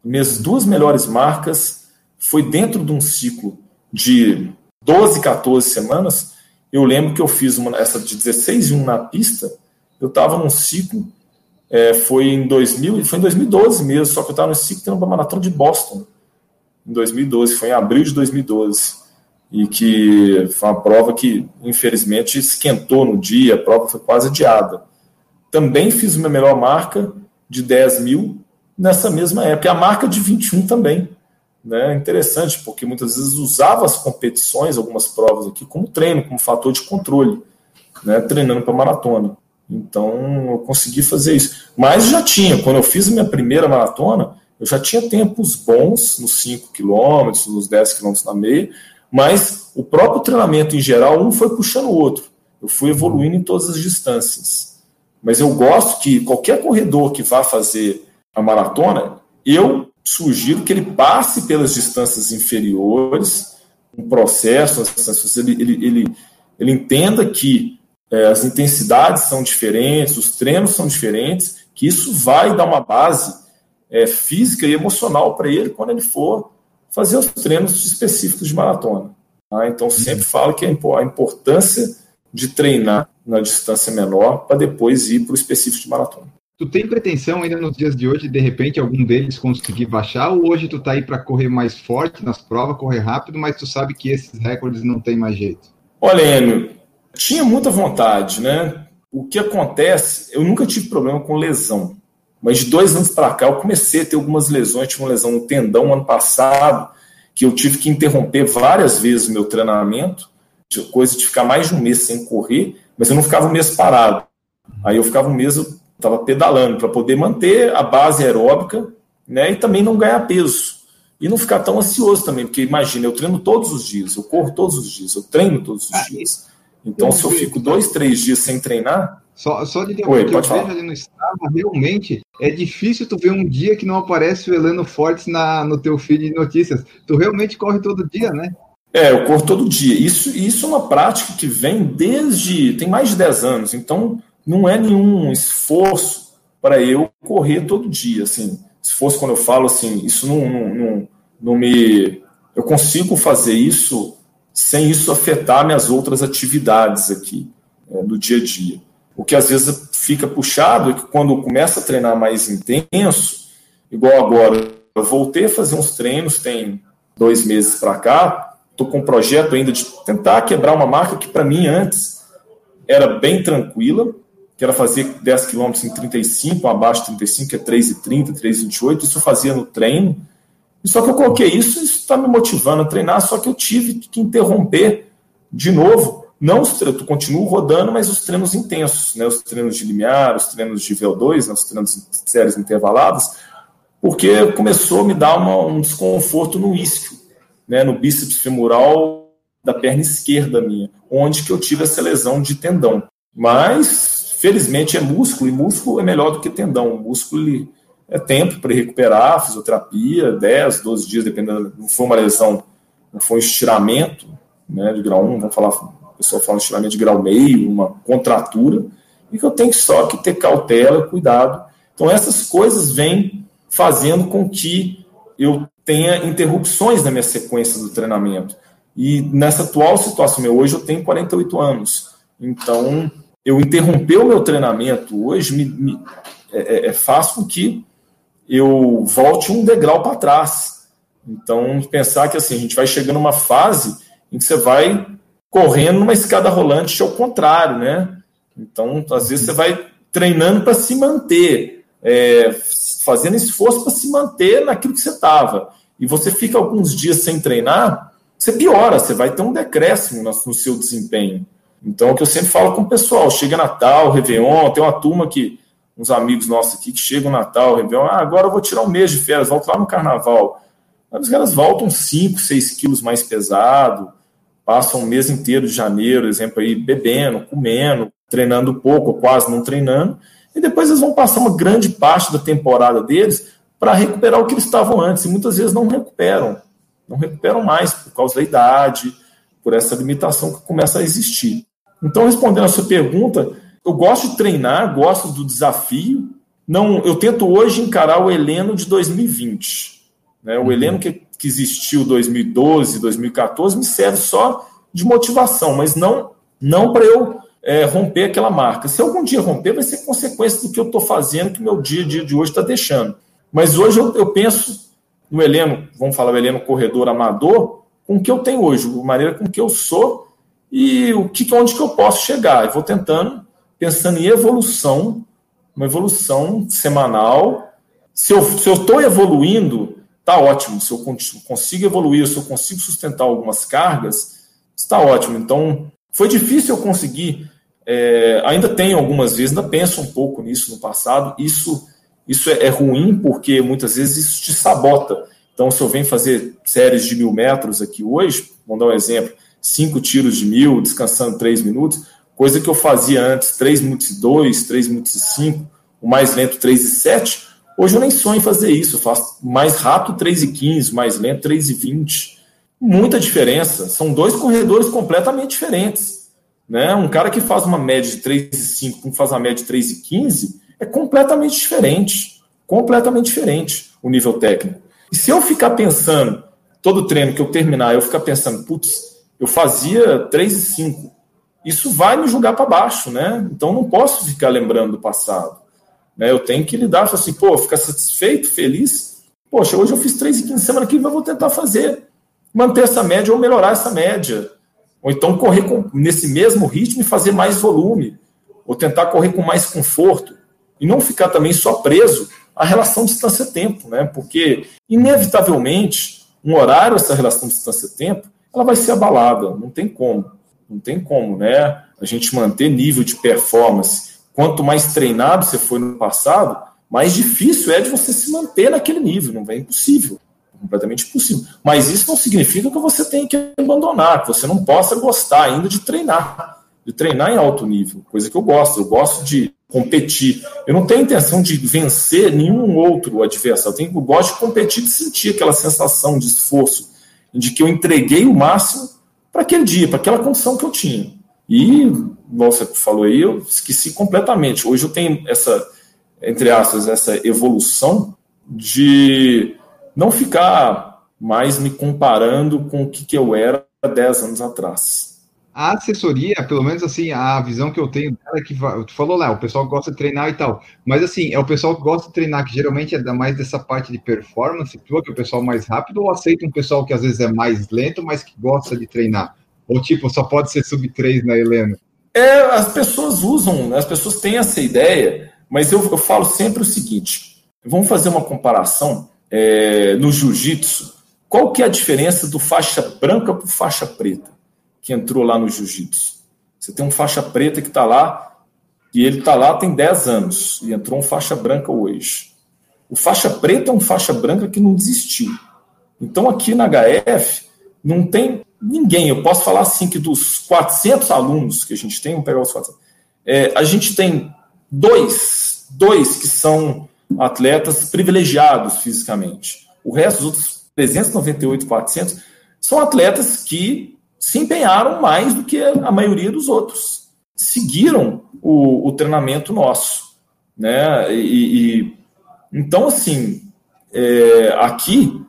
Minhas duas melhores marcas foi dentro de um ciclo de 12, 14 semanas eu lembro que eu fiz uma, essa de 16 e 1 na pista, eu estava num ciclo, é, foi em 2000, foi em 2012 mesmo, só que eu estava no ciclo tendo uma maratona de Boston, em 2012, foi em abril de 2012, e que foi uma prova que, infelizmente, esquentou no dia, a prova foi quase adiada. Também fiz uma melhor marca de 10 mil nessa mesma época, e a marca de 21 também né, interessante, porque muitas vezes usava as competições, algumas provas aqui, como treino, como fator de controle, né, treinando para maratona. Então eu consegui fazer isso. Mas já tinha, quando eu fiz minha primeira maratona, eu já tinha tempos bons nos 5 quilômetros, nos 10 quilômetros na meia, mas o próprio treinamento em geral, um foi puxando o outro. Eu fui evoluindo em todas as distâncias. Mas eu gosto que qualquer corredor que vá fazer a maratona, eu sugiro que ele passe pelas distâncias inferiores, um processo, ele, ele, ele, ele entenda que é, as intensidades são diferentes, os treinos são diferentes, que isso vai dar uma base é, física e emocional para ele quando ele for fazer os treinos específicos de maratona. Tá? Então, sempre falo que a importância de treinar na distância menor para depois ir para o específico de maratona. Tu tem pretensão ainda nos dias de hoje, de repente, algum deles conseguir baixar? Ou hoje tu tá aí para correr mais forte nas provas, correr rápido, mas tu sabe que esses recordes não tem mais jeito? Olha, Enio, tinha muita vontade, né? O que acontece, eu nunca tive problema com lesão. Mas de dois anos para cá eu comecei a ter algumas lesões. Tive uma lesão no tendão ano passado, que eu tive que interromper várias vezes o meu treinamento, coisa de ficar mais de um mês sem correr, mas eu não ficava um mês parado. Aí eu ficava um mês estava pedalando para poder manter a base aeróbica né, e também não ganhar peso. E não ficar tão ansioso também, porque imagina, eu treino todos os dias, eu corro todos os dias, eu treino todos os ah, dias. Então, se eu fico dois, três dias sem treinar. Só, só de Oi, que eu falar. vejo ali no Strava, realmente é difícil tu ver um dia que não aparece o Elano Fortes na, no teu feed de notícias. Tu realmente corre todo dia, né? É, eu corro todo dia. Isso, isso é uma prática que vem desde. tem mais de 10 anos. Então, não é nenhum esforço para eu correr todo dia, assim. Esforço quando eu falo assim, isso não, não, não, não me. Eu consigo fazer isso sem isso afetar minhas outras atividades aqui é, no dia a dia. O que às vezes fica puxado é que quando começa a treinar mais intenso, igual agora, eu voltei a fazer uns treinos, tem dois meses para cá, estou com um projeto ainda de tentar quebrar uma marca que para mim antes era bem tranquila, que era fazer 10 km em 35, abaixo de 35, que é 3,30, 3,28. Isso eu fazia no treino. Só que eu coloquei isso, isso está me motivando a treinar, só que eu tive que interromper de novo. Não os treinos, continuo rodando, mas os treinos intensos, né? os treinos de limiar, os treinos de VO2, né? os treinos de séries intervaladas, porque começou a me dar uma, um desconforto no isquio, né? no bíceps femoral da perna esquerda minha, onde que eu tive essa lesão de tendão. Mas felizmente é músculo, e músculo é melhor do que tendão. O músculo ele, é tempo para recuperar, fisioterapia, 10, 12 dias, dependendo. Não foi uma lesão, não foi um estiramento né, de grau 1, vamos falar, o pessoal fala estiramento de grau meio, uma contratura, e que eu tenho só que ter cautela, cuidado. Então, essas coisas vêm fazendo com que eu tenha interrupções na minha sequência do treinamento. E nessa atual situação, meu, hoje eu tenho 48 anos. Então, eu interromper o meu treinamento hoje me, me é, é, é faz com que eu volte um degrau para trás. Então, pensar que assim, a gente vai chegando numa fase em que você vai correndo numa escada rolante ao contrário, né? Então, às vezes você vai treinando para se manter, é, fazendo esforço para se manter naquilo que você estava. E você fica alguns dias sem treinar, você piora, você vai ter um decréscimo no, seu desempenho. Então, é o que eu sempre falo com o pessoal: chega Natal, Réveillon, tem uma turma que, uns amigos nossos aqui, que chegam Natal, Réveillon, ah, agora eu vou tirar um mês de férias, volto lá no carnaval. Mas os caras voltam 5, 6 quilos mais pesado, passam um mês inteiro de janeiro, exemplo aí, bebendo, comendo, treinando pouco, quase não treinando, e depois eles vão passar uma grande parte da temporada deles para recuperar o que eles estavam antes, e muitas vezes não recuperam, não recuperam mais por causa da idade, por essa limitação que começa a existir. Então, respondendo a sua pergunta, eu gosto de treinar, gosto do desafio. Não, eu tento hoje encarar o Heleno de 2020. Né? O uhum. Heleno que, que existiu 2012, 2014 me serve só de motivação, mas não não para eu é, romper aquela marca. Se algum dia romper, vai ser consequência do que eu estou fazendo, que meu dia a dia de hoje está deixando. Mas hoje eu, eu, penso no Heleno, vamos falar o Heleno corredor amador, com o que eu tenho hoje, a maneira com que eu sou e o que, onde que eu posso chegar. Eu vou tentando, pensando em evolução, uma evolução semanal. Se eu estou evoluindo, está ótimo. Se eu consigo evoluir, se eu consigo sustentar algumas cargas, está ótimo. Então, foi difícil eu conseguir. É, ainda tenho algumas vezes, ainda penso um pouco nisso no passado. Isso, isso é, é ruim porque muitas vezes isso te sabota. Então, se eu venho fazer séries de mil metros aqui hoje, vamos dar um exemplo: cinco tiros de mil, descansando três minutos, coisa que eu fazia antes, três minutos e dois, três minutos e cinco, o mais lento três e sete. Hoje eu nem sonho em fazer isso, eu faço mais rápido 3 e 15, mais lento 3 e 20 muita diferença. São dois corredores completamente diferentes. Né? Um cara que faz uma média de 3,5 um faz uma média de 3,15 é completamente diferente. Completamente diferente o nível técnico. E se eu ficar pensando, todo treino que eu terminar, eu ficar pensando, putz, eu fazia 3,5, isso vai me jogar para baixo, né? Então não posso ficar lembrando do passado. Né? Eu tenho que lidar assim, pô, ficar satisfeito, feliz. Poxa, hoje eu fiz 3,15, semana que vem eu vou tentar fazer manter essa média ou melhorar essa média. Ou então correr com, nesse mesmo ritmo e fazer mais volume. Ou tentar correr com mais conforto. E não ficar também só preso à relação distância-tempo, né? Porque, inevitavelmente, um horário, essa relação distância-tempo, ela vai ser abalada. Não tem como. Não tem como, né? A gente manter nível de performance. Quanto mais treinado você foi no passado, mais difícil é de você se manter naquele nível. Não é impossível completamente impossível. Mas isso não significa que você tenha que abandonar, que você não possa gostar ainda de treinar, de treinar em alto nível, coisa que eu gosto. Eu gosto de competir. Eu não tenho intenção de vencer nenhum outro adversário. Eu, tenho, eu gosto de competir, de sentir aquela sensação de esforço, de que eu entreguei o máximo para aquele dia, para aquela condição que eu tinha. E, como você falou aí, eu esqueci completamente. Hoje eu tenho essa, entre aspas, essa evolução de não ficar mais me comparando com o que, que eu era 10 anos atrás. A assessoria, pelo menos assim, a visão que eu tenho dela é que tu falou lá, o pessoal gosta de treinar e tal, mas assim, é o pessoal que gosta de treinar, que geralmente é mais dessa parte de performance tua, que é o pessoal mais rápido, ou aceita um pessoal que às vezes é mais lento, mas que gosta de treinar? Ou tipo, só pode ser sub 3 na Helena? É, as pessoas usam, as pessoas têm essa ideia, mas eu, eu falo sempre o seguinte: vamos fazer uma comparação é, no jiu-jitsu, qual que é a diferença do faixa branca para faixa preta que entrou lá no jiu-jitsu? Você tem um faixa preta que está lá, e ele está lá tem 10 anos, e entrou um faixa branca hoje. O faixa preta é um faixa branca que não desistiu. Então aqui na HF não tem ninguém, eu posso falar assim que dos 400 alunos que a gente tem, vamos pegar os 400, é, a gente tem dois, dois que são atletas privilegiados fisicamente. O resto, os outros 398, 400, são atletas que se empenharam mais do que a maioria dos outros. Seguiram o, o treinamento nosso. Né? E, e então, assim, é, aqui,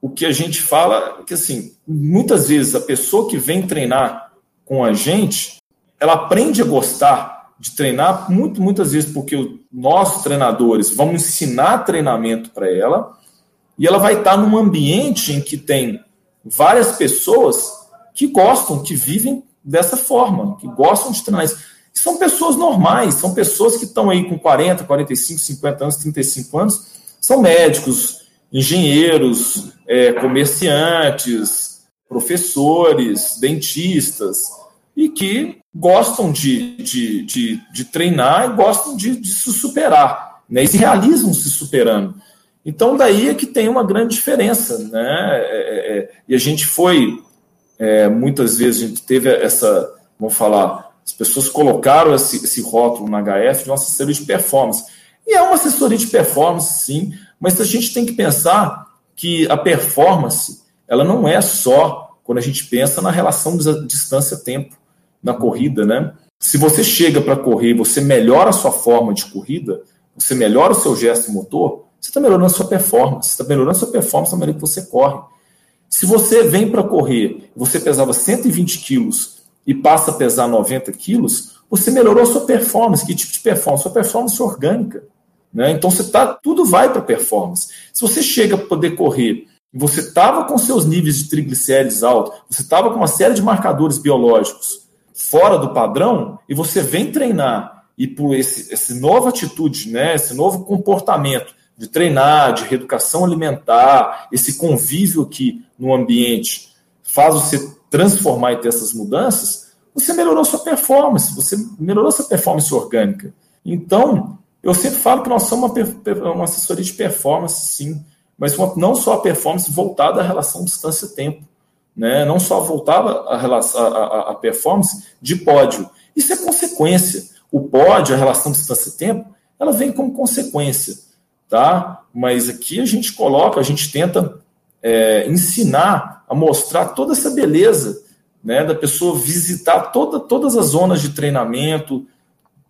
o que a gente fala é que, assim, muitas vezes a pessoa que vem treinar com a gente, ela aprende a gostar de treinar muito, muitas vezes porque nós, treinadores, vamos ensinar treinamento para ela e ela vai estar num ambiente em que tem várias pessoas que gostam, que vivem dessa forma, que gostam de treinar. São pessoas normais, são pessoas que estão aí com 40, 45, 50 anos, 35 anos, são médicos, engenheiros, é, comerciantes, professores, dentistas, e que gostam de, de, de, de treinar e gostam de, de se superar, né? e se realizam se superando. Então, daí é que tem uma grande diferença. Né? É, é, é e a gente foi, é, muitas vezes, a gente teve essa, vamos falar, as pessoas colocaram esse, esse rótulo na HF de uma assessoria de performance. E é uma assessoria de performance, sim, mas a gente tem que pensar que a performance ela não é só quando a gente pensa na relação distância-tempo na corrida, né? Se você chega para correr, você melhora a sua forma de corrida, você melhora o seu gesto motor, você está melhorando a sua performance, está melhorando a sua performance na maneira que você corre. Se você vem para correr, você pesava 120 quilos e passa a pesar 90 quilos, você melhorou a sua performance. Que tipo de performance? Sua performance orgânica. Né? Então você tá, tudo vai para performance. Se você chega a poder correr você estava com seus níveis de triglicérides altos, você estava com uma série de marcadores biológicos fora do padrão, e você vem treinar e por esse, esse nova atitude, né, esse novo comportamento de treinar, de reeducação alimentar, esse convívio aqui no ambiente faz você transformar e ter essas mudanças, você melhorou sua performance, você melhorou sua performance orgânica. Então, eu sempre falo que nós somos uma, uma assessoria de performance, sim, mas uma, não só a performance voltada à relação distância-tempo, né? não só voltada à, relação, à, à performance de pódio. Isso é consequência. O pódio, a relação distância-tempo, ela vem como consequência, tá? Mas aqui a gente coloca, a gente tenta é, ensinar a mostrar toda essa beleza, né, da pessoa visitar toda, todas as zonas de treinamento,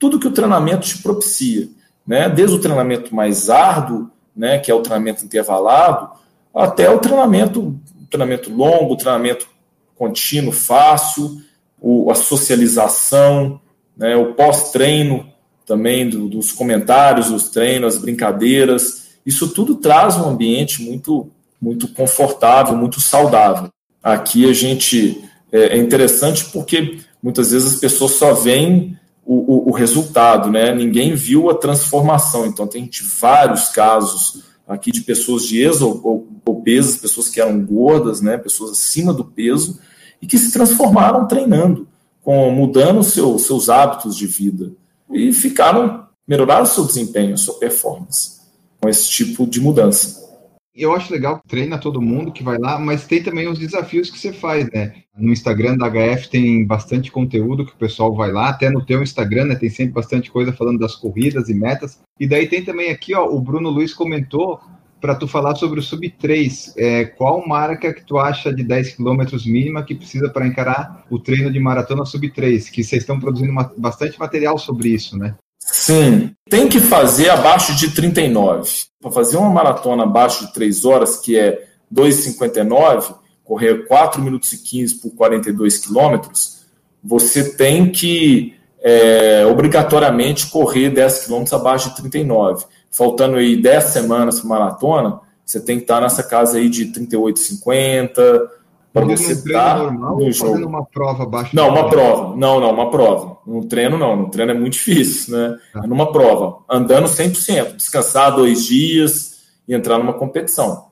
tudo que o treinamento te propicia né? desde o treinamento mais árduo, né, que é o treinamento intervalado, até o treinamento, treinamento longo, treinamento contínuo, fácil, o, a socialização, né, o pós-treino também do, dos comentários, dos treinos, as brincadeiras. Isso tudo traz um ambiente muito, muito confortável, muito saudável. Aqui a gente é, é interessante porque muitas vezes as pessoas só veem o, o, o, resultado, né? Ninguém viu a transformação. Então, tem vários casos aqui de pessoas de ex-obesas, pessoas que eram gordas, né? Pessoas acima do peso e que se transformaram treinando, com mudando seu, seus hábitos de vida e ficaram melhoraram seu desempenho, sua performance com esse tipo de mudança eu acho legal que treina todo mundo que vai lá, mas tem também os desafios que você faz, né? No Instagram da HF tem bastante conteúdo que o pessoal vai lá, até no teu Instagram, né? Tem sempre bastante coisa falando das corridas e metas. E daí tem também aqui, ó, o Bruno Luiz comentou para tu falar sobre o Sub 3. É, qual marca que tu acha de 10 km mínima que precisa para encarar o treino de maratona Sub 3? Que vocês estão produzindo uma, bastante material sobre isso, né? Sim, tem que fazer abaixo de 39. Para fazer uma maratona abaixo de 3 horas, que é 2,59, correr 4 minutos e 15 por 42 quilômetros, você tem que é, obrigatoriamente correr 10 quilômetros abaixo de 39. Faltando aí 10 semanas para maratona, você tem que estar nessa casa aí de 38,50, para você estar tá no jogo. uma prova abaixo Não, uma prova. Não, não, uma prova. No treino, não. No treino é muito difícil, né? Ah. É numa prova. Andando 100%. Descansar dois dias e entrar numa competição.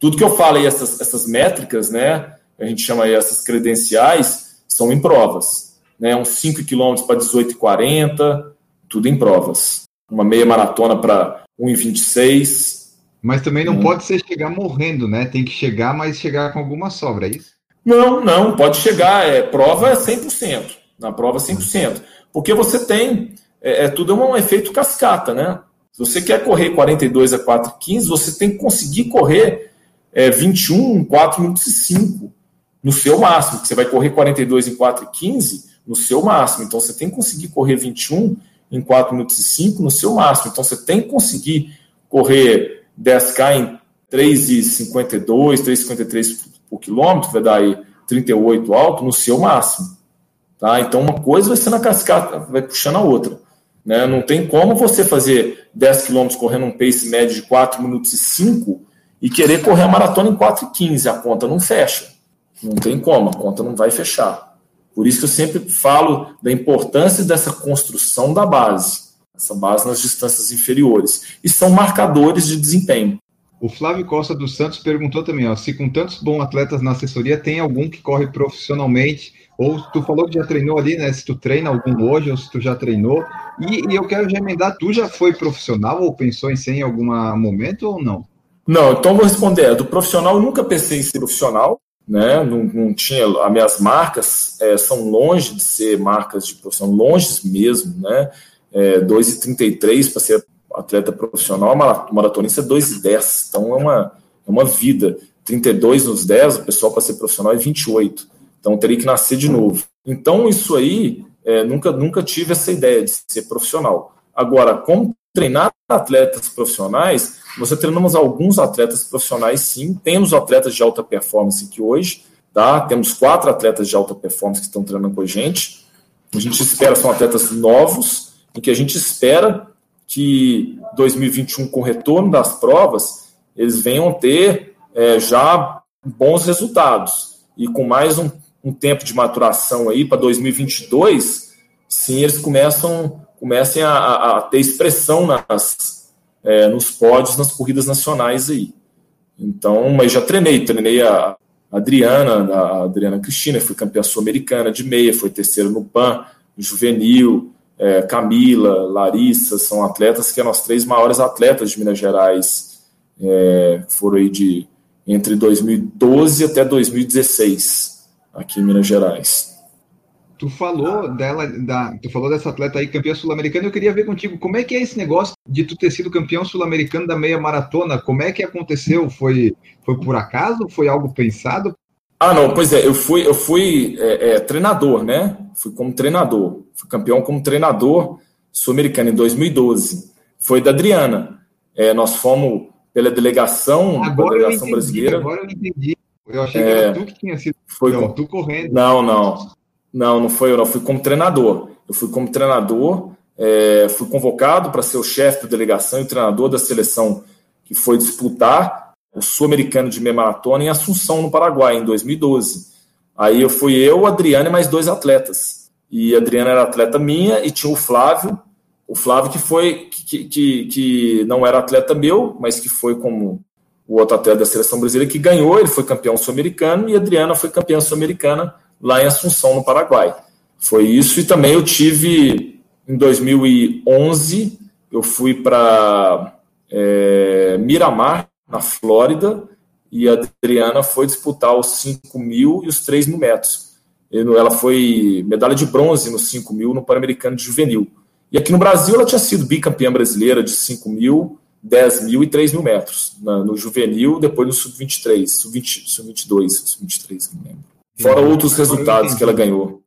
Tudo que eu falei, essas, essas métricas, né? A gente chama aí essas credenciais, são em provas. Né? Uns 5 km para 18,40, tudo em provas. Uma meia maratona para 1,26 mas também não hum. pode ser chegar morrendo, né? Tem que chegar, mas chegar com alguma sobra, é isso? Não, não, pode chegar. É, prova é 100%. Na prova 100%. Porque você tem, é, é tudo é um efeito cascata, né? Se você quer correr 42 a 4,15, você tem que conseguir correr é, 21 4 minutos e 5 no seu máximo, você vai correr 42 em 4,15 no seu máximo. Então você tem que conseguir correr 21 em 4 minutos e 5 no seu máximo. Então você tem que conseguir correr 10K em 3,52, 3,53 por quilômetro, vai dar aí 38 alto no seu máximo. Tá? Então uma coisa vai ser na cascata, vai puxando a outra. Né? Não tem como você fazer 10 quilômetros correndo um pace médio de 4 minutos e 5 e querer correr a maratona em 4 e 15. A conta não fecha. Não tem como, a conta não vai fechar. Por isso que eu sempre falo da importância dessa construção da base, essa base nas distâncias inferiores. E são marcadores de desempenho. O Flávio Costa dos Santos perguntou também, ó, se com tantos bons atletas na assessoria, tem algum que corre profissionalmente? Ou tu falou que já treinou ali, né? Se tu treina algum hoje, ou se tu já treinou. E, e eu quero já emendar, tu já foi profissional ou pensou em ser em algum momento ou não? Não, então vou responder. Do profissional, eu nunca pensei em ser profissional, né? Não, não tinha. As minhas marcas é, são longe de ser marcas de profissional, longe mesmo, né? É, 2,33 para ser atleta profissional, maratonista é 2,10. Então é uma, é uma vida. 32 nos 10, o pessoal para ser profissional é 28. Então teria que nascer de novo. Então isso aí, é, nunca, nunca tive essa ideia de ser profissional. Agora, como treinar atletas profissionais, você treinamos alguns atletas profissionais, sim. Temos atletas de alta performance aqui hoje, tá? Temos quatro atletas de alta performance que estão treinando com a gente. A gente espera, são atletas novos, em que a gente espera que 2021, com o retorno das provas, eles venham ter é, já bons resultados. E com mais um, um tempo de maturação aí para 2022, sim, eles começam comecem a, a ter expressão nas, é, nos pódios, nas corridas nacionais aí. Então, mas já treinei, treinei a Adriana, a Adriana Cristina, foi campeã sul-americana de meia, foi terceira no PAN, juvenil, é, Camila, Larissa, são atletas que eram as três maiores atletas de Minas Gerais, é, foram aí de entre 2012 até 2016, aqui em Minas Gerais. Tu falou dela, da, tu falou dessa atleta aí, campeã sul-americana, eu queria ver contigo, como é que é esse negócio de tu ter sido campeão sul-americano da meia maratona? Como é que aconteceu? Foi, foi por acaso? Foi algo pensado? Ah, não, pois é, eu fui, eu fui é, é, treinador, né? Fui como treinador, fui campeão como treinador sul-americano em 2012. Foi da Adriana. É, nós fomos pela delegação, agora delegação entendi, brasileira. Agora eu entendi. Eu achei que era é, tu que tinha sido foi com... tu correndo. Não, não. Não, não foi eu, não. Fui como treinador. Eu fui como treinador, é, fui convocado para ser o chefe da delegação e treinador da seleção que foi disputar o Sul-Americano de meia maratona em Assunção, no Paraguai, em 2012. Aí eu fui eu, Adriana e mais dois atletas. E a Adriana era atleta minha e tinha o Flávio, o Flávio que foi que, que, que não era atleta meu, mas que foi como o outro atleta da seleção brasileira que ganhou, ele foi campeão sul-americano e a Adriana foi campeã sul-americana lá em Assunção, no Paraguai. Foi isso e também eu tive em 2011 eu fui para é, Miramar na Flórida, e a Adriana foi disputar os 5 mil e os 3 mil metros. Ela foi medalha de bronze nos 5 mil no Pan-Americano de Juvenil. E aqui no Brasil ela tinha sido bicampeã brasileira de 5 mil, 10 mil e 3 mil metros. no Juvenil, depois no Sub-23, Sub-22, Sub-23, não lembro. Fora outros resultados que ela ganhou.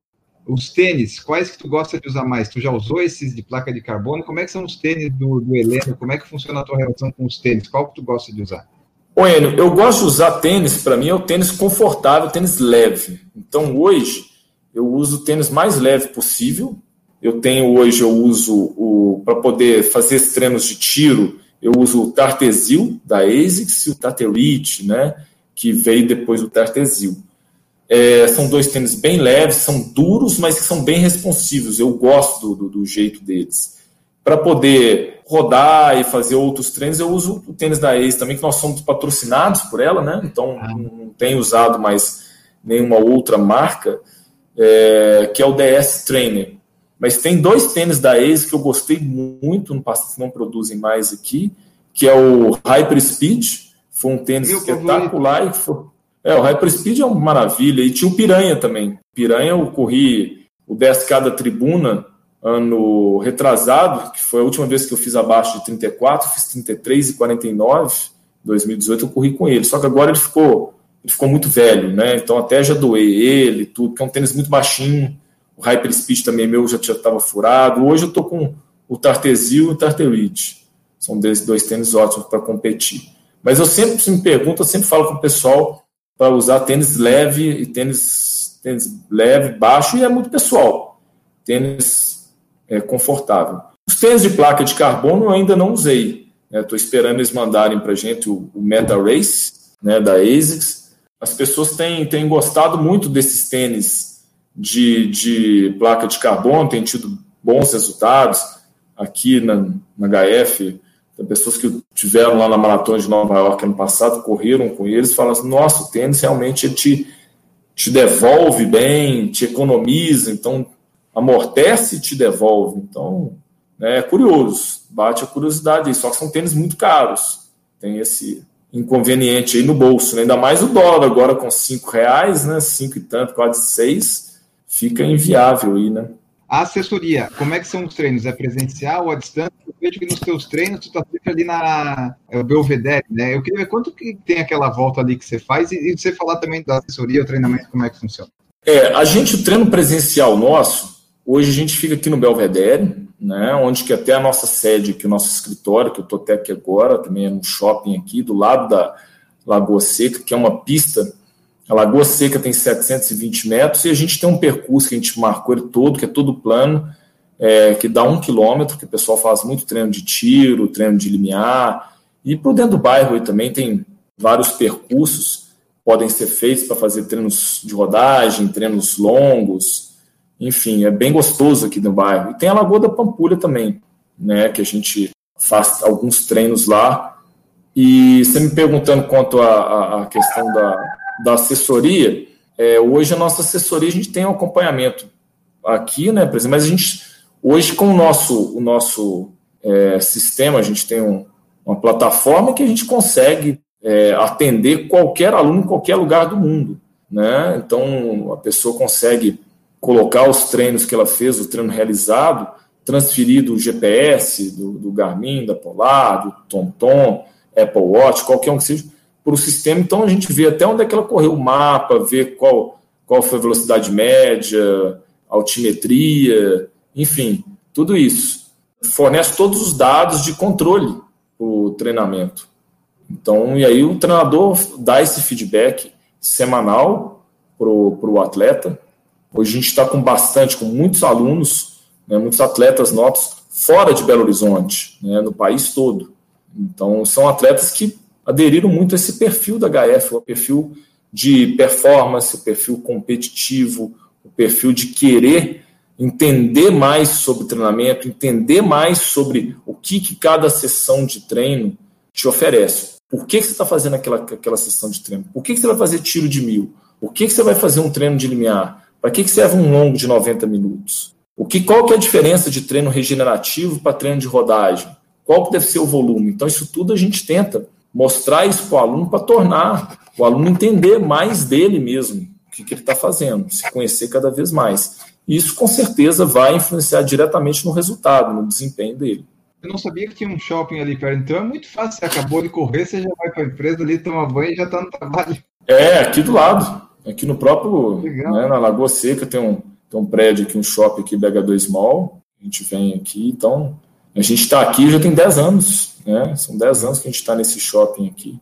Os tênis, quais que tu gosta de usar mais? Tu já usou esses de placa de carbono? Como é que são os tênis do, do Heleno? Como é que funciona a tua relação com os tênis? Qual que tu gosta de usar? Ô, Enio, eu gosto de usar tênis, para mim é o tênis confortável, tênis leve. Então hoje eu uso o tênis mais leve possível. Eu tenho hoje, eu uso o para poder fazer treinos de tiro, eu uso o Tartesil da ASICS e o Tarterite, né? Que veio depois do Tartesil. É, são dois tênis bem leves, são duros, mas que são bem responsivos. Eu gosto do, do, do jeito deles. Para poder rodar e fazer outros treinos, eu uso o tênis da Ace também, que nós somos patrocinados por ela, né? Então ah. não tenho usado mais nenhuma outra marca, é, que é o DS Trainer. Mas tem dois tênis da Ace que eu gostei muito que não produzem mais aqui, que é o Hyper Speed, foi um tênis espetacular e foi, é, o Hyperspeed é uma maravilha. E tinha o Piranha também. Piranha eu corri o 10K da tribuna ano retrasado, que foi a última vez que eu fiz abaixo de 34, fiz 33 e 49, 2018 eu corri com ele. Só que agora ele ficou, ele ficou muito velho, né? Então até já doei ele, tudo, é um tênis muito baixinho. O Hyper Speed também meu já estava furado. Hoje eu tô com o Tartesil e o Tarterite. São dois tênis ótimos para competir. Mas eu sempre se me pergunto, eu sempre falo com o pessoal para usar tênis leve e tênis, tênis leve, baixo, e é muito pessoal. Tênis é, confortável. Os tênis de placa de carbono eu ainda não usei. Estou né? esperando eles mandarem para a gente o, o Meta Race, né, da ASICS. As pessoas têm, têm gostado muito desses tênis de, de placa de carbono, têm tido bons resultados. Aqui na, na HF, tem pessoas que tiveram lá na maratona de Nova York ano passado, correram com eles, falam assim: nossa, o tênis realmente te, te devolve bem, te economiza, então amortece e te devolve. Então, né, é curioso, bate a curiosidade aí. Só que são tênis muito caros. Tem esse inconveniente aí no bolso, né? ainda mais o dólar agora com cinco reais, né? Cinco e tanto, quase seis, fica inviável aí, né? A assessoria, como é que são os treinos? É presencial ou à distância? Eu vejo que nos teus treinos tu tá sempre ali na é, Belvedere, né? Eu queria ver quanto que tem aquela volta ali que você faz e, você falar também da assessoria, o treinamento, como é que funciona. É, a gente, o treino presencial nosso, hoje a gente fica aqui no Belvedere, né? Onde que até a nossa sede, aqui o nosso escritório, que eu tô até aqui agora, também é um shopping aqui, do lado da Lagoa Seca, que é uma pista a Lagoa Seca tem 720 metros e a gente tem um percurso que a gente marcou ele todo, que é todo plano, é, que dá um quilômetro, que o pessoal faz muito treino de tiro, treino de limiar. E por dentro do bairro aí também tem vários percursos podem ser feitos para fazer treinos de rodagem, treinos longos. Enfim, é bem gostoso aqui no bairro. E tem a Lagoa da Pampulha também, né, que a gente faz alguns treinos lá. E você me perguntando quanto à questão da, da assessoria, é, hoje a nossa assessoria a gente tem um acompanhamento aqui, né, exemplo, mas a gente hoje com o nosso, o nosso é, sistema, a gente tem um, uma plataforma que a gente consegue é, atender qualquer aluno em qualquer lugar do mundo. Né? Então a pessoa consegue colocar os treinos que ela fez, o treino realizado, transferir do GPS, do, do Garmin, da Polar, do TomTom, Apple Watch, qualquer um que seja, para o sistema, então a gente vê até onde é que ela correu o mapa, vê qual, qual foi a velocidade média, altimetria, enfim, tudo isso. Fornece todos os dados de controle o treinamento. Então, e aí o treinador dá esse feedback semanal para o atleta. Hoje a gente está com bastante, com muitos alunos, né, muitos atletas nossos fora de Belo Horizonte, né, no país todo. Então, são atletas que aderiram muito a esse perfil da HF, o perfil de performance, o perfil competitivo, o perfil de querer entender mais sobre treinamento, entender mais sobre o que, que cada sessão de treino te oferece. Por que, que você está fazendo aquela, aquela sessão de treino? Por que, que você vai fazer tiro de mil? Por que, que você vai fazer um treino de limiar? Para que, que serve um longo de 90 minutos? O que, qual que é a diferença de treino regenerativo para treino de rodagem? Qual que deve ser o volume? Então, isso tudo a gente tenta mostrar isso para o aluno para tornar o aluno entender mais dele mesmo, o que, que ele está fazendo, se conhecer cada vez mais. Isso, com certeza, vai influenciar diretamente no resultado, no desempenho dele. Eu não sabia que tinha um shopping ali perto, então é muito fácil. Você acabou de correr, você já vai para a empresa ali, toma banho e já está no trabalho. É, aqui do lado. Aqui no próprio, né, na Lagoa Seca, tem um, tem um prédio aqui, um shopping aqui, BH2 Mall. A gente vem aqui, então a gente está aqui já tem 10 anos, né? São 10 anos que a gente está nesse shopping aqui.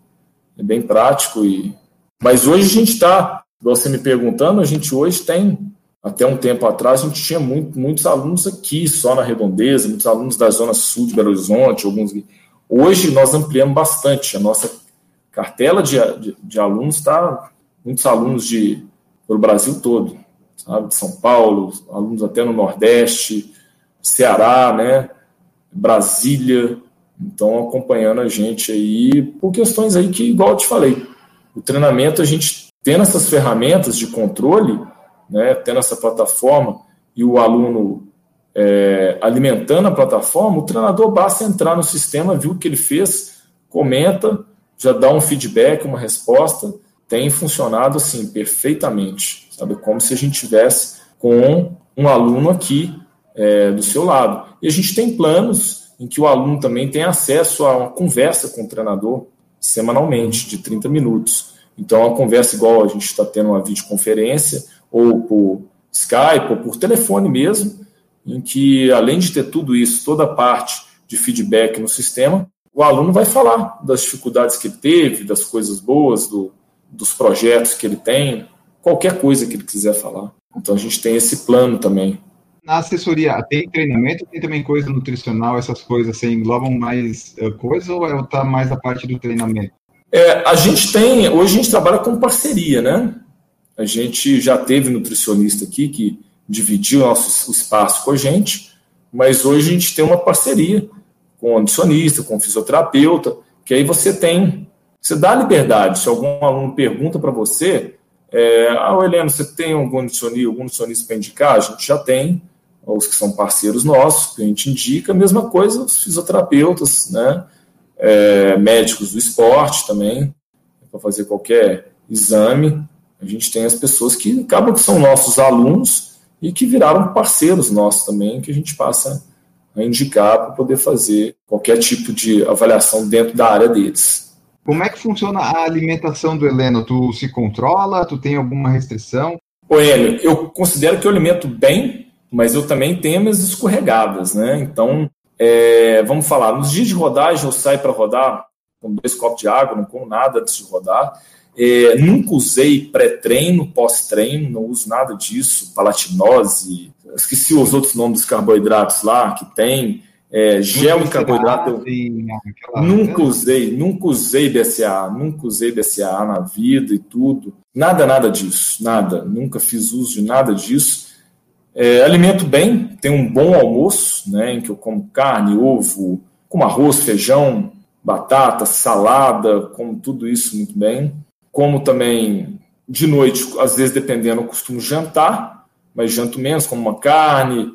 É bem prático e. Mas hoje a gente está, você me perguntando, a gente hoje tem, até um tempo atrás, a gente tinha muito, muitos alunos aqui, só na redondeza, muitos alunos da zona sul de Belo Horizonte, alguns. Hoje nós ampliamos bastante. A nossa cartela de, de, de alunos está. Muitos alunos de, pelo Brasil todo, sabe? De São Paulo, alunos até no Nordeste, Ceará, né? Brasília, então acompanhando a gente aí por questões aí que, igual eu te falei, o treinamento a gente tendo essas ferramentas de controle, né, tendo essa plataforma e o aluno é, alimentando a plataforma, o treinador basta entrar no sistema, viu o que ele fez, comenta, já dá um feedback, uma resposta, tem funcionado assim perfeitamente, sabe, como se a gente tivesse com um aluno aqui é, do seu lado. E a gente tem planos em que o aluno também tem acesso a uma conversa com o treinador semanalmente, de 30 minutos. Então, é uma conversa igual a gente está tendo uma videoconferência, ou por Skype, ou por telefone mesmo, em que, além de ter tudo isso, toda a parte de feedback no sistema, o aluno vai falar das dificuldades que ele teve, das coisas boas, do, dos projetos que ele tem, qualquer coisa que ele quiser falar. Então a gente tem esse plano também. Na assessoria, tem treinamento, tem também coisa nutricional, essas coisas, assim, englobam mais uh, coisas ou é, mais a parte do treinamento? É, a gente tem, hoje a gente trabalha com parceria, né? A gente já teve nutricionista aqui que dividiu nosso espaço com a gente, mas hoje a gente tem uma parceria com o nutricionista, com o fisioterapeuta, que aí você tem, você dá liberdade. Se algum aluno pergunta para você, é, ah, Heleno, você tem algum nutricionista, algum nutricionista para indicar? A gente já tem, os que são parceiros nossos, que a gente indica, a mesma coisa os fisioterapeutas, né? É, médicos do esporte também, para fazer qualquer exame. A gente tem as pessoas que acabam que são nossos alunos e que viraram parceiros nossos também, que a gente passa a indicar para poder fazer qualquer tipo de avaliação dentro da área deles. Como é que funciona a alimentação do Heleno? Tu se controla? Tu tem alguma restrição? Ô, Hélio, eu considero que eu alimento bem, mas eu também tenho minhas escorregadas, né? Então, é, vamos falar, nos dias de rodagem eu saio para rodar com dois copos de água, não como nada antes de rodar. É, nunca usei pré-treino, pós-treino, não uso nada disso, palatinose, esqueci os outros nomes dos carboidratos lá que tem, é, gel em carboidrato. Nunca usei, nunca usei BCA, nunca usei BCA na vida e tudo. Nada, nada disso, nada. Nunca fiz uso de nada disso. É, alimento bem, tenho um bom almoço, né, em que eu como carne, ovo, como arroz, feijão, batata, salada, como tudo isso muito bem como também de noite, às vezes dependendo, eu costumo jantar, mas janto menos, como uma carne,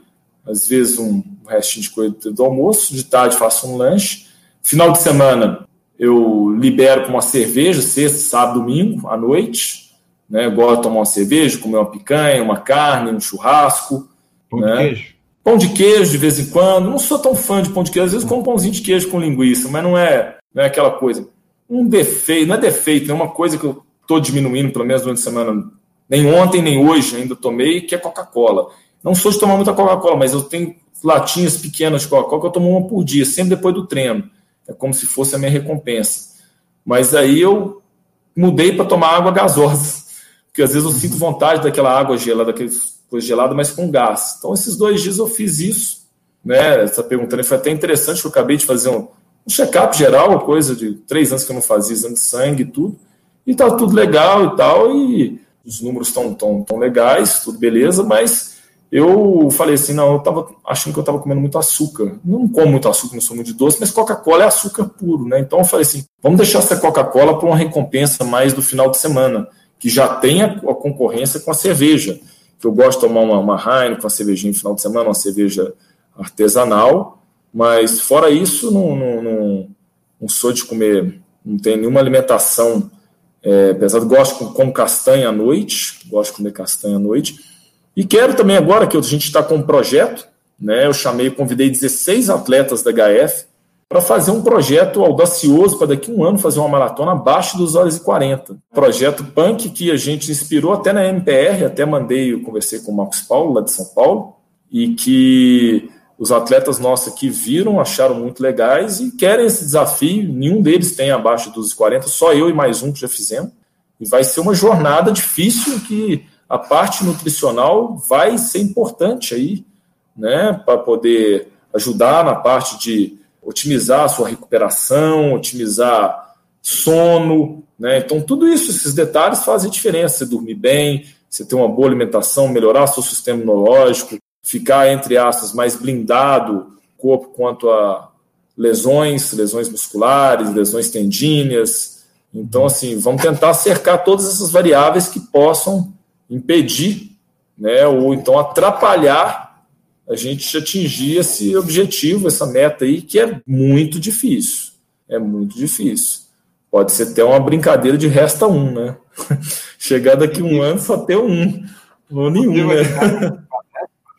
às vezes um restinho de coisa do almoço, de tarde faço um lanche. Final de semana eu libero para uma cerveja, sexta, sábado, domingo, à noite. Né? Eu gosto de tomar uma cerveja, comer uma picanha, uma carne, um churrasco. Pão né? de queijo. Pão de queijo de vez em quando. Não sou tão fã de pão de queijo, às vezes como pãozinho de queijo com linguiça, mas não é, não é aquela coisa um defeito, não é defeito, é uma coisa que eu estou diminuindo, pelo menos durante a semana, nem ontem, nem hoje ainda tomei, que é Coca-Cola. Não sou de tomar muita Coca-Cola, mas eu tenho latinhas pequenas de Coca-Cola que eu tomo uma por dia, sempre depois do treino. É como se fosse a minha recompensa. Mas aí eu mudei para tomar água gasosa, porque às vezes eu sinto vontade daquela água gelada, daquela coisa gelada, mas com gás. Então, esses dois dias eu fiz isso. Né? Essa pergunta foi até interessante, que eu acabei de fazer um, um check-up geral, coisa de três anos que eu não fazia exame de sangue e tudo, e tá tudo legal e tal, e os números estão tão, tão legais, tudo beleza, mas eu falei assim, não, eu tava achando que eu estava comendo muito açúcar. Não como muito açúcar, não sou muito de doce, mas Coca-Cola é açúcar puro, né? Então eu falei assim, vamos deixar essa Coca-Cola para uma recompensa mais do final de semana, que já tenha a concorrência com a cerveja. Eu gosto de tomar uma, uma Heineken, uma cervejinha no final de semana, uma cerveja artesanal, mas fora isso, não, não, não, não sou de comer, não tenho nenhuma alimentação. É, apesar de gosto de castanha à noite, gosto de comer castanha à noite. E quero também agora que a gente está com um projeto, né? Eu chamei, convidei 16 atletas da HF para fazer um projeto audacioso para daqui a um ano fazer uma maratona abaixo dos horas e 40. Projeto Punk que a gente inspirou até na MPR, até mandei, eu conversei com o Marcos Paulo, lá de São Paulo, e que os atletas nossos aqui viram, acharam muito legais e querem esse desafio. Nenhum deles tem abaixo dos 40, só eu e mais um que já fizemos. E vai ser uma jornada difícil que a parte nutricional vai ser importante aí, né, para poder ajudar na parte de otimizar a sua recuperação, otimizar sono, né? Então tudo isso, esses detalhes fazem diferença. Você dormir bem, você ter uma boa alimentação, melhorar seu sistema imunológico, ficar, entre aspas, mais blindado corpo quanto a lesões, lesões musculares, lesões tendíneas. Então, assim, vamos tentar cercar todas essas variáveis que possam impedir, né, ou então atrapalhar a gente atingir esse objetivo, essa meta aí, que é muito difícil. É muito difícil. Pode ser até uma brincadeira de resta um, né? [LAUGHS] Chegar daqui um ano só ter um, ou nenhum, né?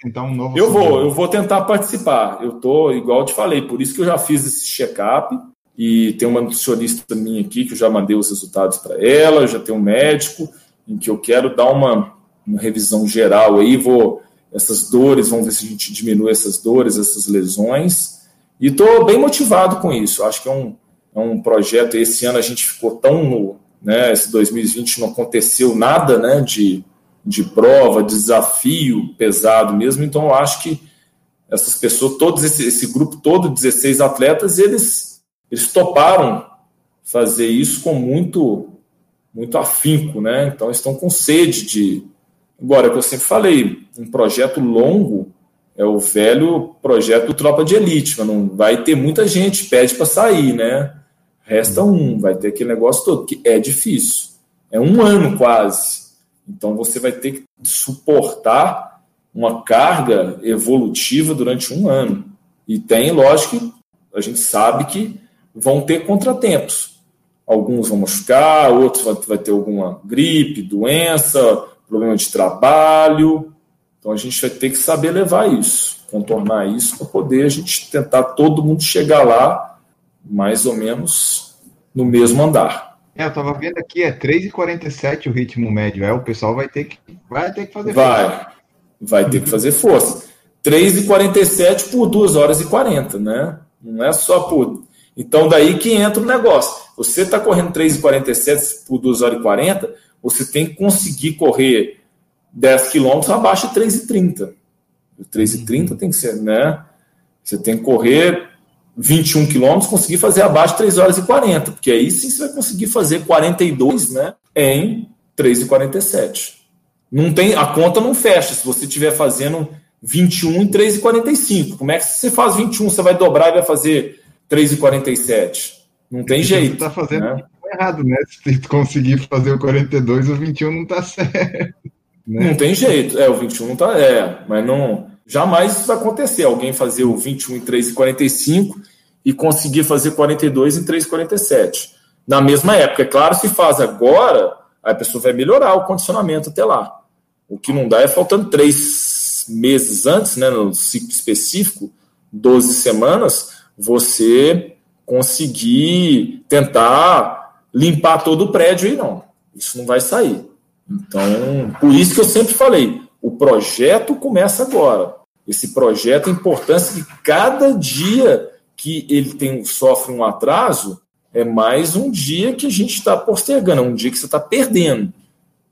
tentar um novo. Eu vou, eu vou tentar participar. Eu tô, igual eu te falei, por isso que eu já fiz esse check-up. E tem uma nutricionista minha aqui que eu já mandei os resultados para ela, já tem um médico em que eu quero dar uma, uma revisão geral aí, vou essas dores, vamos ver se a gente diminui essas dores, essas lesões. E estou bem motivado com isso. Acho que é um, é um projeto. Esse ano a gente ficou tão no. Né, esse 2020 não aconteceu nada né, de, de prova, de desafio pesado mesmo. Então acho que essas pessoas, todos esse, esse grupo todo, 16 atletas, eles, eles toparam fazer isso com muito muito afinco, né? Então estão com sede de, Agora, é que eu sempre falei, um projeto longo é o velho projeto Tropa de Elite, mas não vai ter muita gente, pede para sair, né? Resta um, vai ter aquele negócio todo, que é difícil. É um ano quase. Então você vai ter que suportar uma carga evolutiva durante um ano. E tem, lógico, a gente sabe que vão ter contratempos. Alguns vão machucar, outros vai ter alguma gripe, doença, problema de trabalho. Então a gente vai ter que saber levar isso, contornar isso para poder a gente tentar todo mundo chegar lá mais ou menos no mesmo andar. É, eu estava vendo aqui, é 3,47 o ritmo médio. É, o pessoal vai ter que, vai ter que fazer vai, força. Vai ter que fazer força. 3,47 por 2 horas e 40, né? Não é só por. Então, daí que entra o negócio. Você está correndo 3,47 por 2 horas e 40, você tem que conseguir correr 10 quilômetros abaixo de 3,30. 3,30 tem que ser, né? Você tem que correr 21 quilômetros, conseguir fazer abaixo de 3 horas e 40, porque aí sim você vai conseguir fazer 42, né? Em 3,47. Não tem, a conta não fecha se você estiver fazendo 21 em 3,45. Como é que você faz 21? Você vai dobrar e vai fazer 3,47? Não tem jeito. Você está fazendo né? Errado, né? Se conseguir fazer o 42, o 21 não está certo. Né? Não tem jeito. É, o 21 não tá. É, mas não. Jamais isso vai acontecer. Alguém fazer o 21 em 3,45 e conseguir fazer 42 em 3,47. Na mesma época. É claro, se faz agora, a pessoa vai melhorar o condicionamento até lá. O que não dá é faltando três meses antes, né, no ciclo específico, 12 semanas, você conseguir tentar limpar todo o prédio e não. Isso não vai sair. Então, por isso que eu sempre falei, o projeto começa agora. Esse projeto, a importância que cada dia que ele tem, sofre um atraso, é mais um dia que a gente está postergando, é um dia que você está perdendo.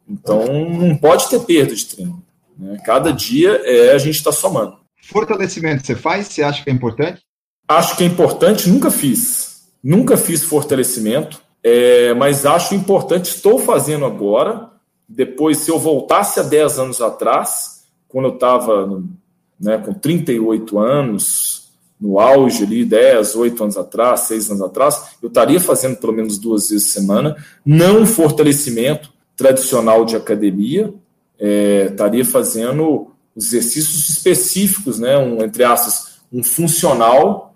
Então, não pode ter perda de treino. Né? Cada dia é a gente está somando. Fortalecimento você faz? Você acha que é importante? Acho que é importante, nunca fiz. Nunca fiz fortalecimento. É, mas acho importante, estou fazendo agora. Depois, se eu voltasse a 10 anos atrás, quando eu estava né, com 38 anos, no auge ali, 10, 8 anos atrás, 6 anos atrás, eu estaria fazendo pelo menos duas vezes por semana, não um fortalecimento tradicional de academia, é, estaria fazendo exercícios específicos, né, um, entre aspas, um funcional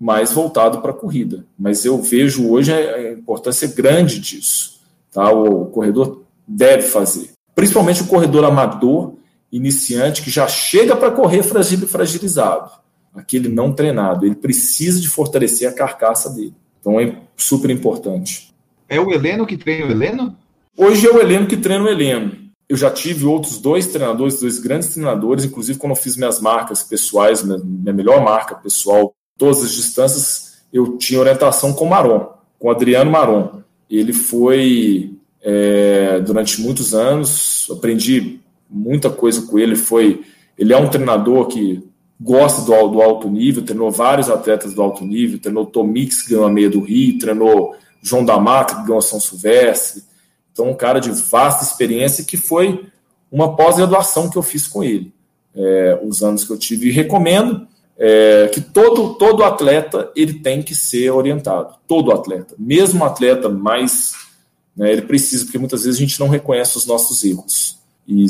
mais voltado para a corrida. Mas eu vejo hoje a importância grande disso. Tá? O corredor deve fazer. Principalmente o corredor amador, iniciante, que já chega para correr fragilizado. Aquele não treinado. Ele precisa de fortalecer a carcaça dele. Então é super importante. É o Heleno que treina o Heleno? Hoje é o Heleno que treina o Heleno. Eu já tive outros dois treinadores, dois grandes treinadores, inclusive quando eu fiz minhas marcas pessoais, minha melhor marca pessoal todas as distâncias, eu tinha orientação com Maron, com Adriano Maron. Ele foi, é, durante muitos anos, aprendi muita coisa com ele. Foi, ele é um treinador que gosta do, do alto nível, treinou vários atletas do alto nível, treinou Tomix, que ganhou a meia do Rio, treinou João da Mata, que ganhou São Silvestre. Então, um cara de vasta experiência que foi uma pós-graduação que eu fiz com ele, é, os anos que eu tive. E recomendo, é, que todo, todo atleta ele tem que ser orientado, todo atleta, mesmo atleta mais, né, ele precisa, porque muitas vezes a gente não reconhece os nossos erros. E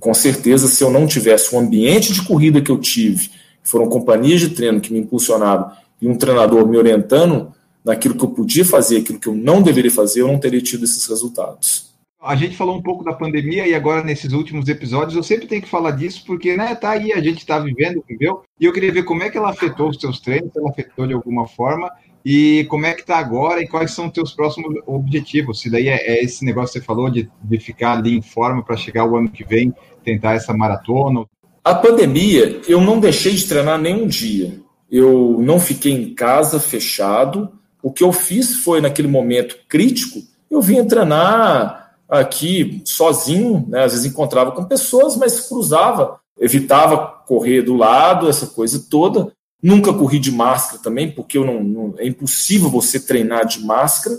com certeza, se eu não tivesse o ambiente de corrida que eu tive, foram companhias de treino que me impulsionaram e um treinador me orientando naquilo que eu podia fazer, aquilo que eu não deveria fazer, eu não teria tido esses resultados. A gente falou um pouco da pandemia e agora nesses últimos episódios eu sempre tenho que falar disso porque, né, tá aí, a gente está vivendo, viveu, e eu queria ver como é que ela afetou os seus treinos, se ela afetou de alguma forma, e como é que tá agora e quais são os teus próximos objetivos. Se daí é, é esse negócio que você falou de, de ficar ali em forma para chegar o ano que vem, tentar essa maratona. A pandemia, eu não deixei de treinar nenhum dia. Eu não fiquei em casa fechado. O que eu fiz foi, naquele momento crítico, eu vim treinar aqui sozinho, né? às vezes encontrava com pessoas, mas cruzava, evitava correr do lado, essa coisa toda. Nunca corri de máscara também, porque eu não, não é impossível você treinar de máscara.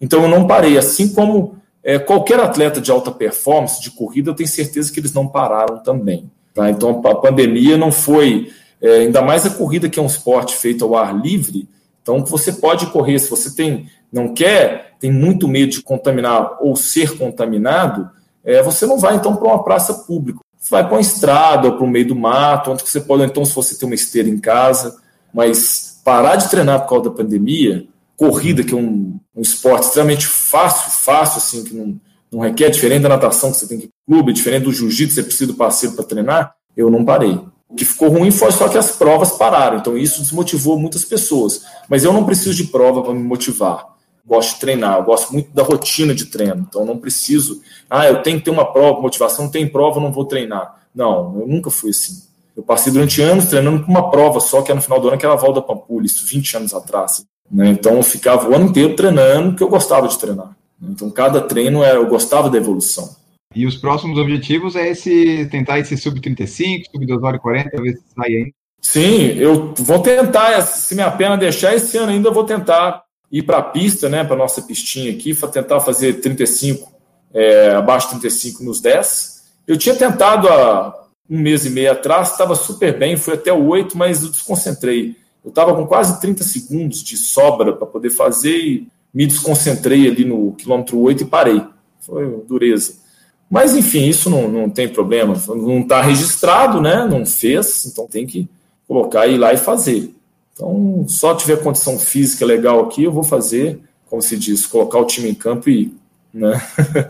Então eu não parei. Assim como é, qualquer atleta de alta performance de corrida, eu tenho certeza que eles não pararam também. Tá? Então a pandemia não foi, é, ainda mais a corrida que é um esporte feito ao ar livre. Então você pode correr se você tem não quer, tem muito medo de contaminar ou ser contaminado, é, você não vai então para uma praça pública. Vai para uma estrada ou para o meio do mato, onde você pode, então, se você tem uma esteira em casa, mas parar de treinar por causa da pandemia, corrida, que é um, um esporte extremamente fácil, fácil, assim, que não, não requer, diferente da natação, que você tem que ir clube, diferente do jiu-jitsu, você precisa do parceiro para treinar, eu não parei. O que ficou ruim foi só que as provas pararam, então isso desmotivou muitas pessoas. Mas eu não preciso de prova para me motivar gosto de treinar, eu gosto muito da rotina de treino, então não preciso, ah, eu tenho que ter uma prova, motivação, não tem prova, não vou treinar. Não, eu nunca fui assim. Eu passei durante anos treinando com uma prova só, que é no final do ano, que era a Valda Pampulha, isso 20 anos atrás. Né? Então eu ficava o ano inteiro treinando, porque eu gostava de treinar. Então cada treino era, eu gostava da evolução. E os próximos objetivos é esse tentar esse sub-35, sub-2 horas e 40, ver se sai aí. Sim, eu vou tentar, se minha pena deixar, esse ano ainda eu vou tentar ir para a pista, né, para nossa pistinha aqui, tentar fazer 35, é, abaixo de 35 nos 10. Eu tinha tentado há um mês e meio atrás, estava super bem, fui até o 8, mas eu desconcentrei. Eu estava com quase 30 segundos de sobra para poder fazer e me desconcentrei ali no quilômetro 8 e parei. Foi dureza. Mas, enfim, isso não, não tem problema. Não está registrado, né? Não fez, então tem que colocar e ir lá e fazer. Então, só tiver condição física legal aqui, eu vou fazer, como se diz, colocar o time em campo e ir. Né?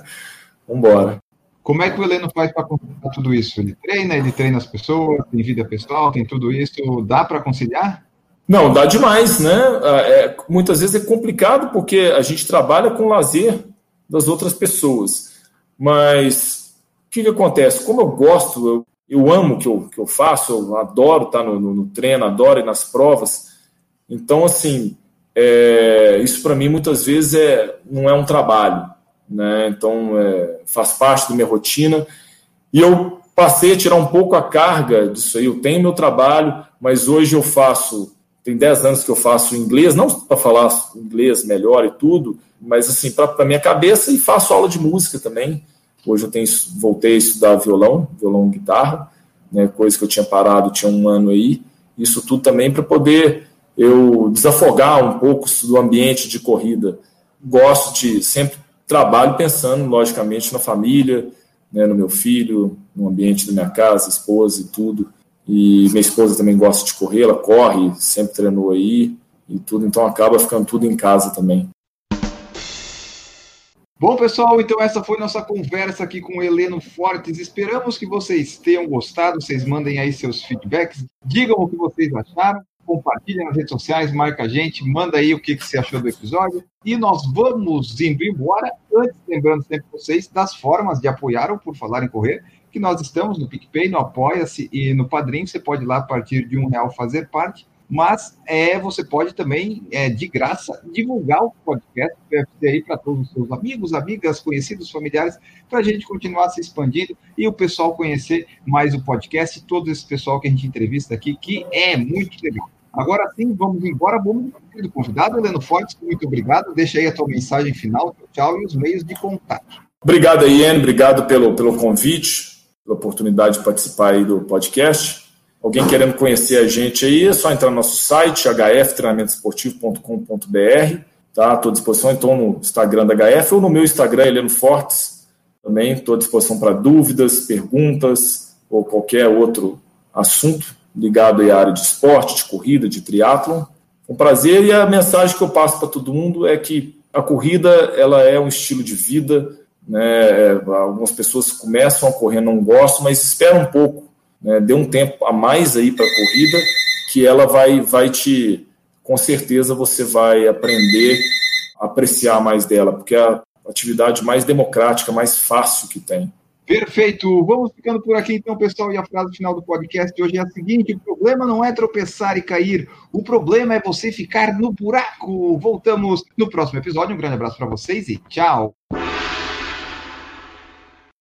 [LAUGHS] Vamos embora. Como é que o Heleno faz para conciliar tudo isso? Ele treina, ele treina as pessoas, tem vida pessoal, tem tudo isso. Dá para conciliar? Não, dá demais, né? É, muitas vezes é complicado porque a gente trabalha com lazer das outras pessoas. Mas o que, que acontece? Como eu gosto, eu eu amo o que eu, que eu faço, eu adoro estar no, no, no treino, adoro ir nas provas. Então, assim, é, isso para mim muitas vezes é, não é um trabalho, né? Então, é, faz parte da minha rotina. E eu passei a tirar um pouco a carga disso aí. Eu tenho meu trabalho, mas hoje eu faço, tem 10 anos que eu faço inglês, não para falar inglês melhor e tudo, mas assim, para minha cabeça e faço aula de música também. Hoje eu tenho, voltei a estudar violão, violão e guitarra, né, coisa que eu tinha parado tinha um ano aí. Isso tudo também para poder eu desafogar um pouco do ambiente de corrida. Gosto de sempre trabalho pensando, logicamente, na família, né, no meu filho, no ambiente da minha casa, esposa e tudo. E minha esposa também gosta de correr, ela corre, sempre treinou aí e tudo, então acaba ficando tudo em casa também. Bom, pessoal, então essa foi nossa conversa aqui com o Heleno Fortes. Esperamos que vocês tenham gostado. Vocês mandem aí seus feedbacks, digam o que vocês acharam, compartilhem nas redes sociais, marca a gente, manda aí o que, que você achou do episódio. E nós vamos indo embora. Antes, lembrando sempre vocês das formas de apoiar o Por Falar em Correr, que nós estamos no PicPay, no Apoia-se e no Padrim. Você pode ir lá a partir de um real fazer parte mas é, você pode também, é, de graça, divulgar o podcast para todos os seus amigos, amigas, conhecidos, familiares, para a gente continuar se expandindo e o pessoal conhecer mais o podcast e todo esse pessoal que a gente entrevista aqui, que é muito legal. Agora sim, vamos embora. Vamos do convidado, Heleno Fortes, muito obrigado. Deixa aí a tua mensagem final, tchau, e os meios de contato. Obrigado, Ian, obrigado pelo, pelo convite, pela oportunidade de participar aí do podcast. Alguém querendo conhecer a gente aí, é só entrar no nosso site, hftreinamentoesportivo.com.br, tá? Estou à disposição, então, no Instagram da HF ou no meu Instagram, Heleno Fortes, também estou à disposição para dúvidas, perguntas ou qualquer outro assunto ligado à área de esporte, de corrida, de triatlon. Um prazer e a mensagem que eu passo para todo mundo é que a corrida ela é um estilo de vida, Né? Algumas pessoas começam a correr, não gostam, mas espera um pouco, né? dê um tempo a mais aí para a corrida, que ela vai, vai te, com certeza você vai aprender a apreciar mais dela, porque é a atividade mais democrática, mais fácil que tem. Perfeito. Vamos ficando por aqui então, pessoal. E a frase final do podcast hoje é a seguinte: o problema não é tropeçar e cair, o problema é você ficar no buraco. Voltamos no próximo episódio. Um grande abraço para vocês e tchau.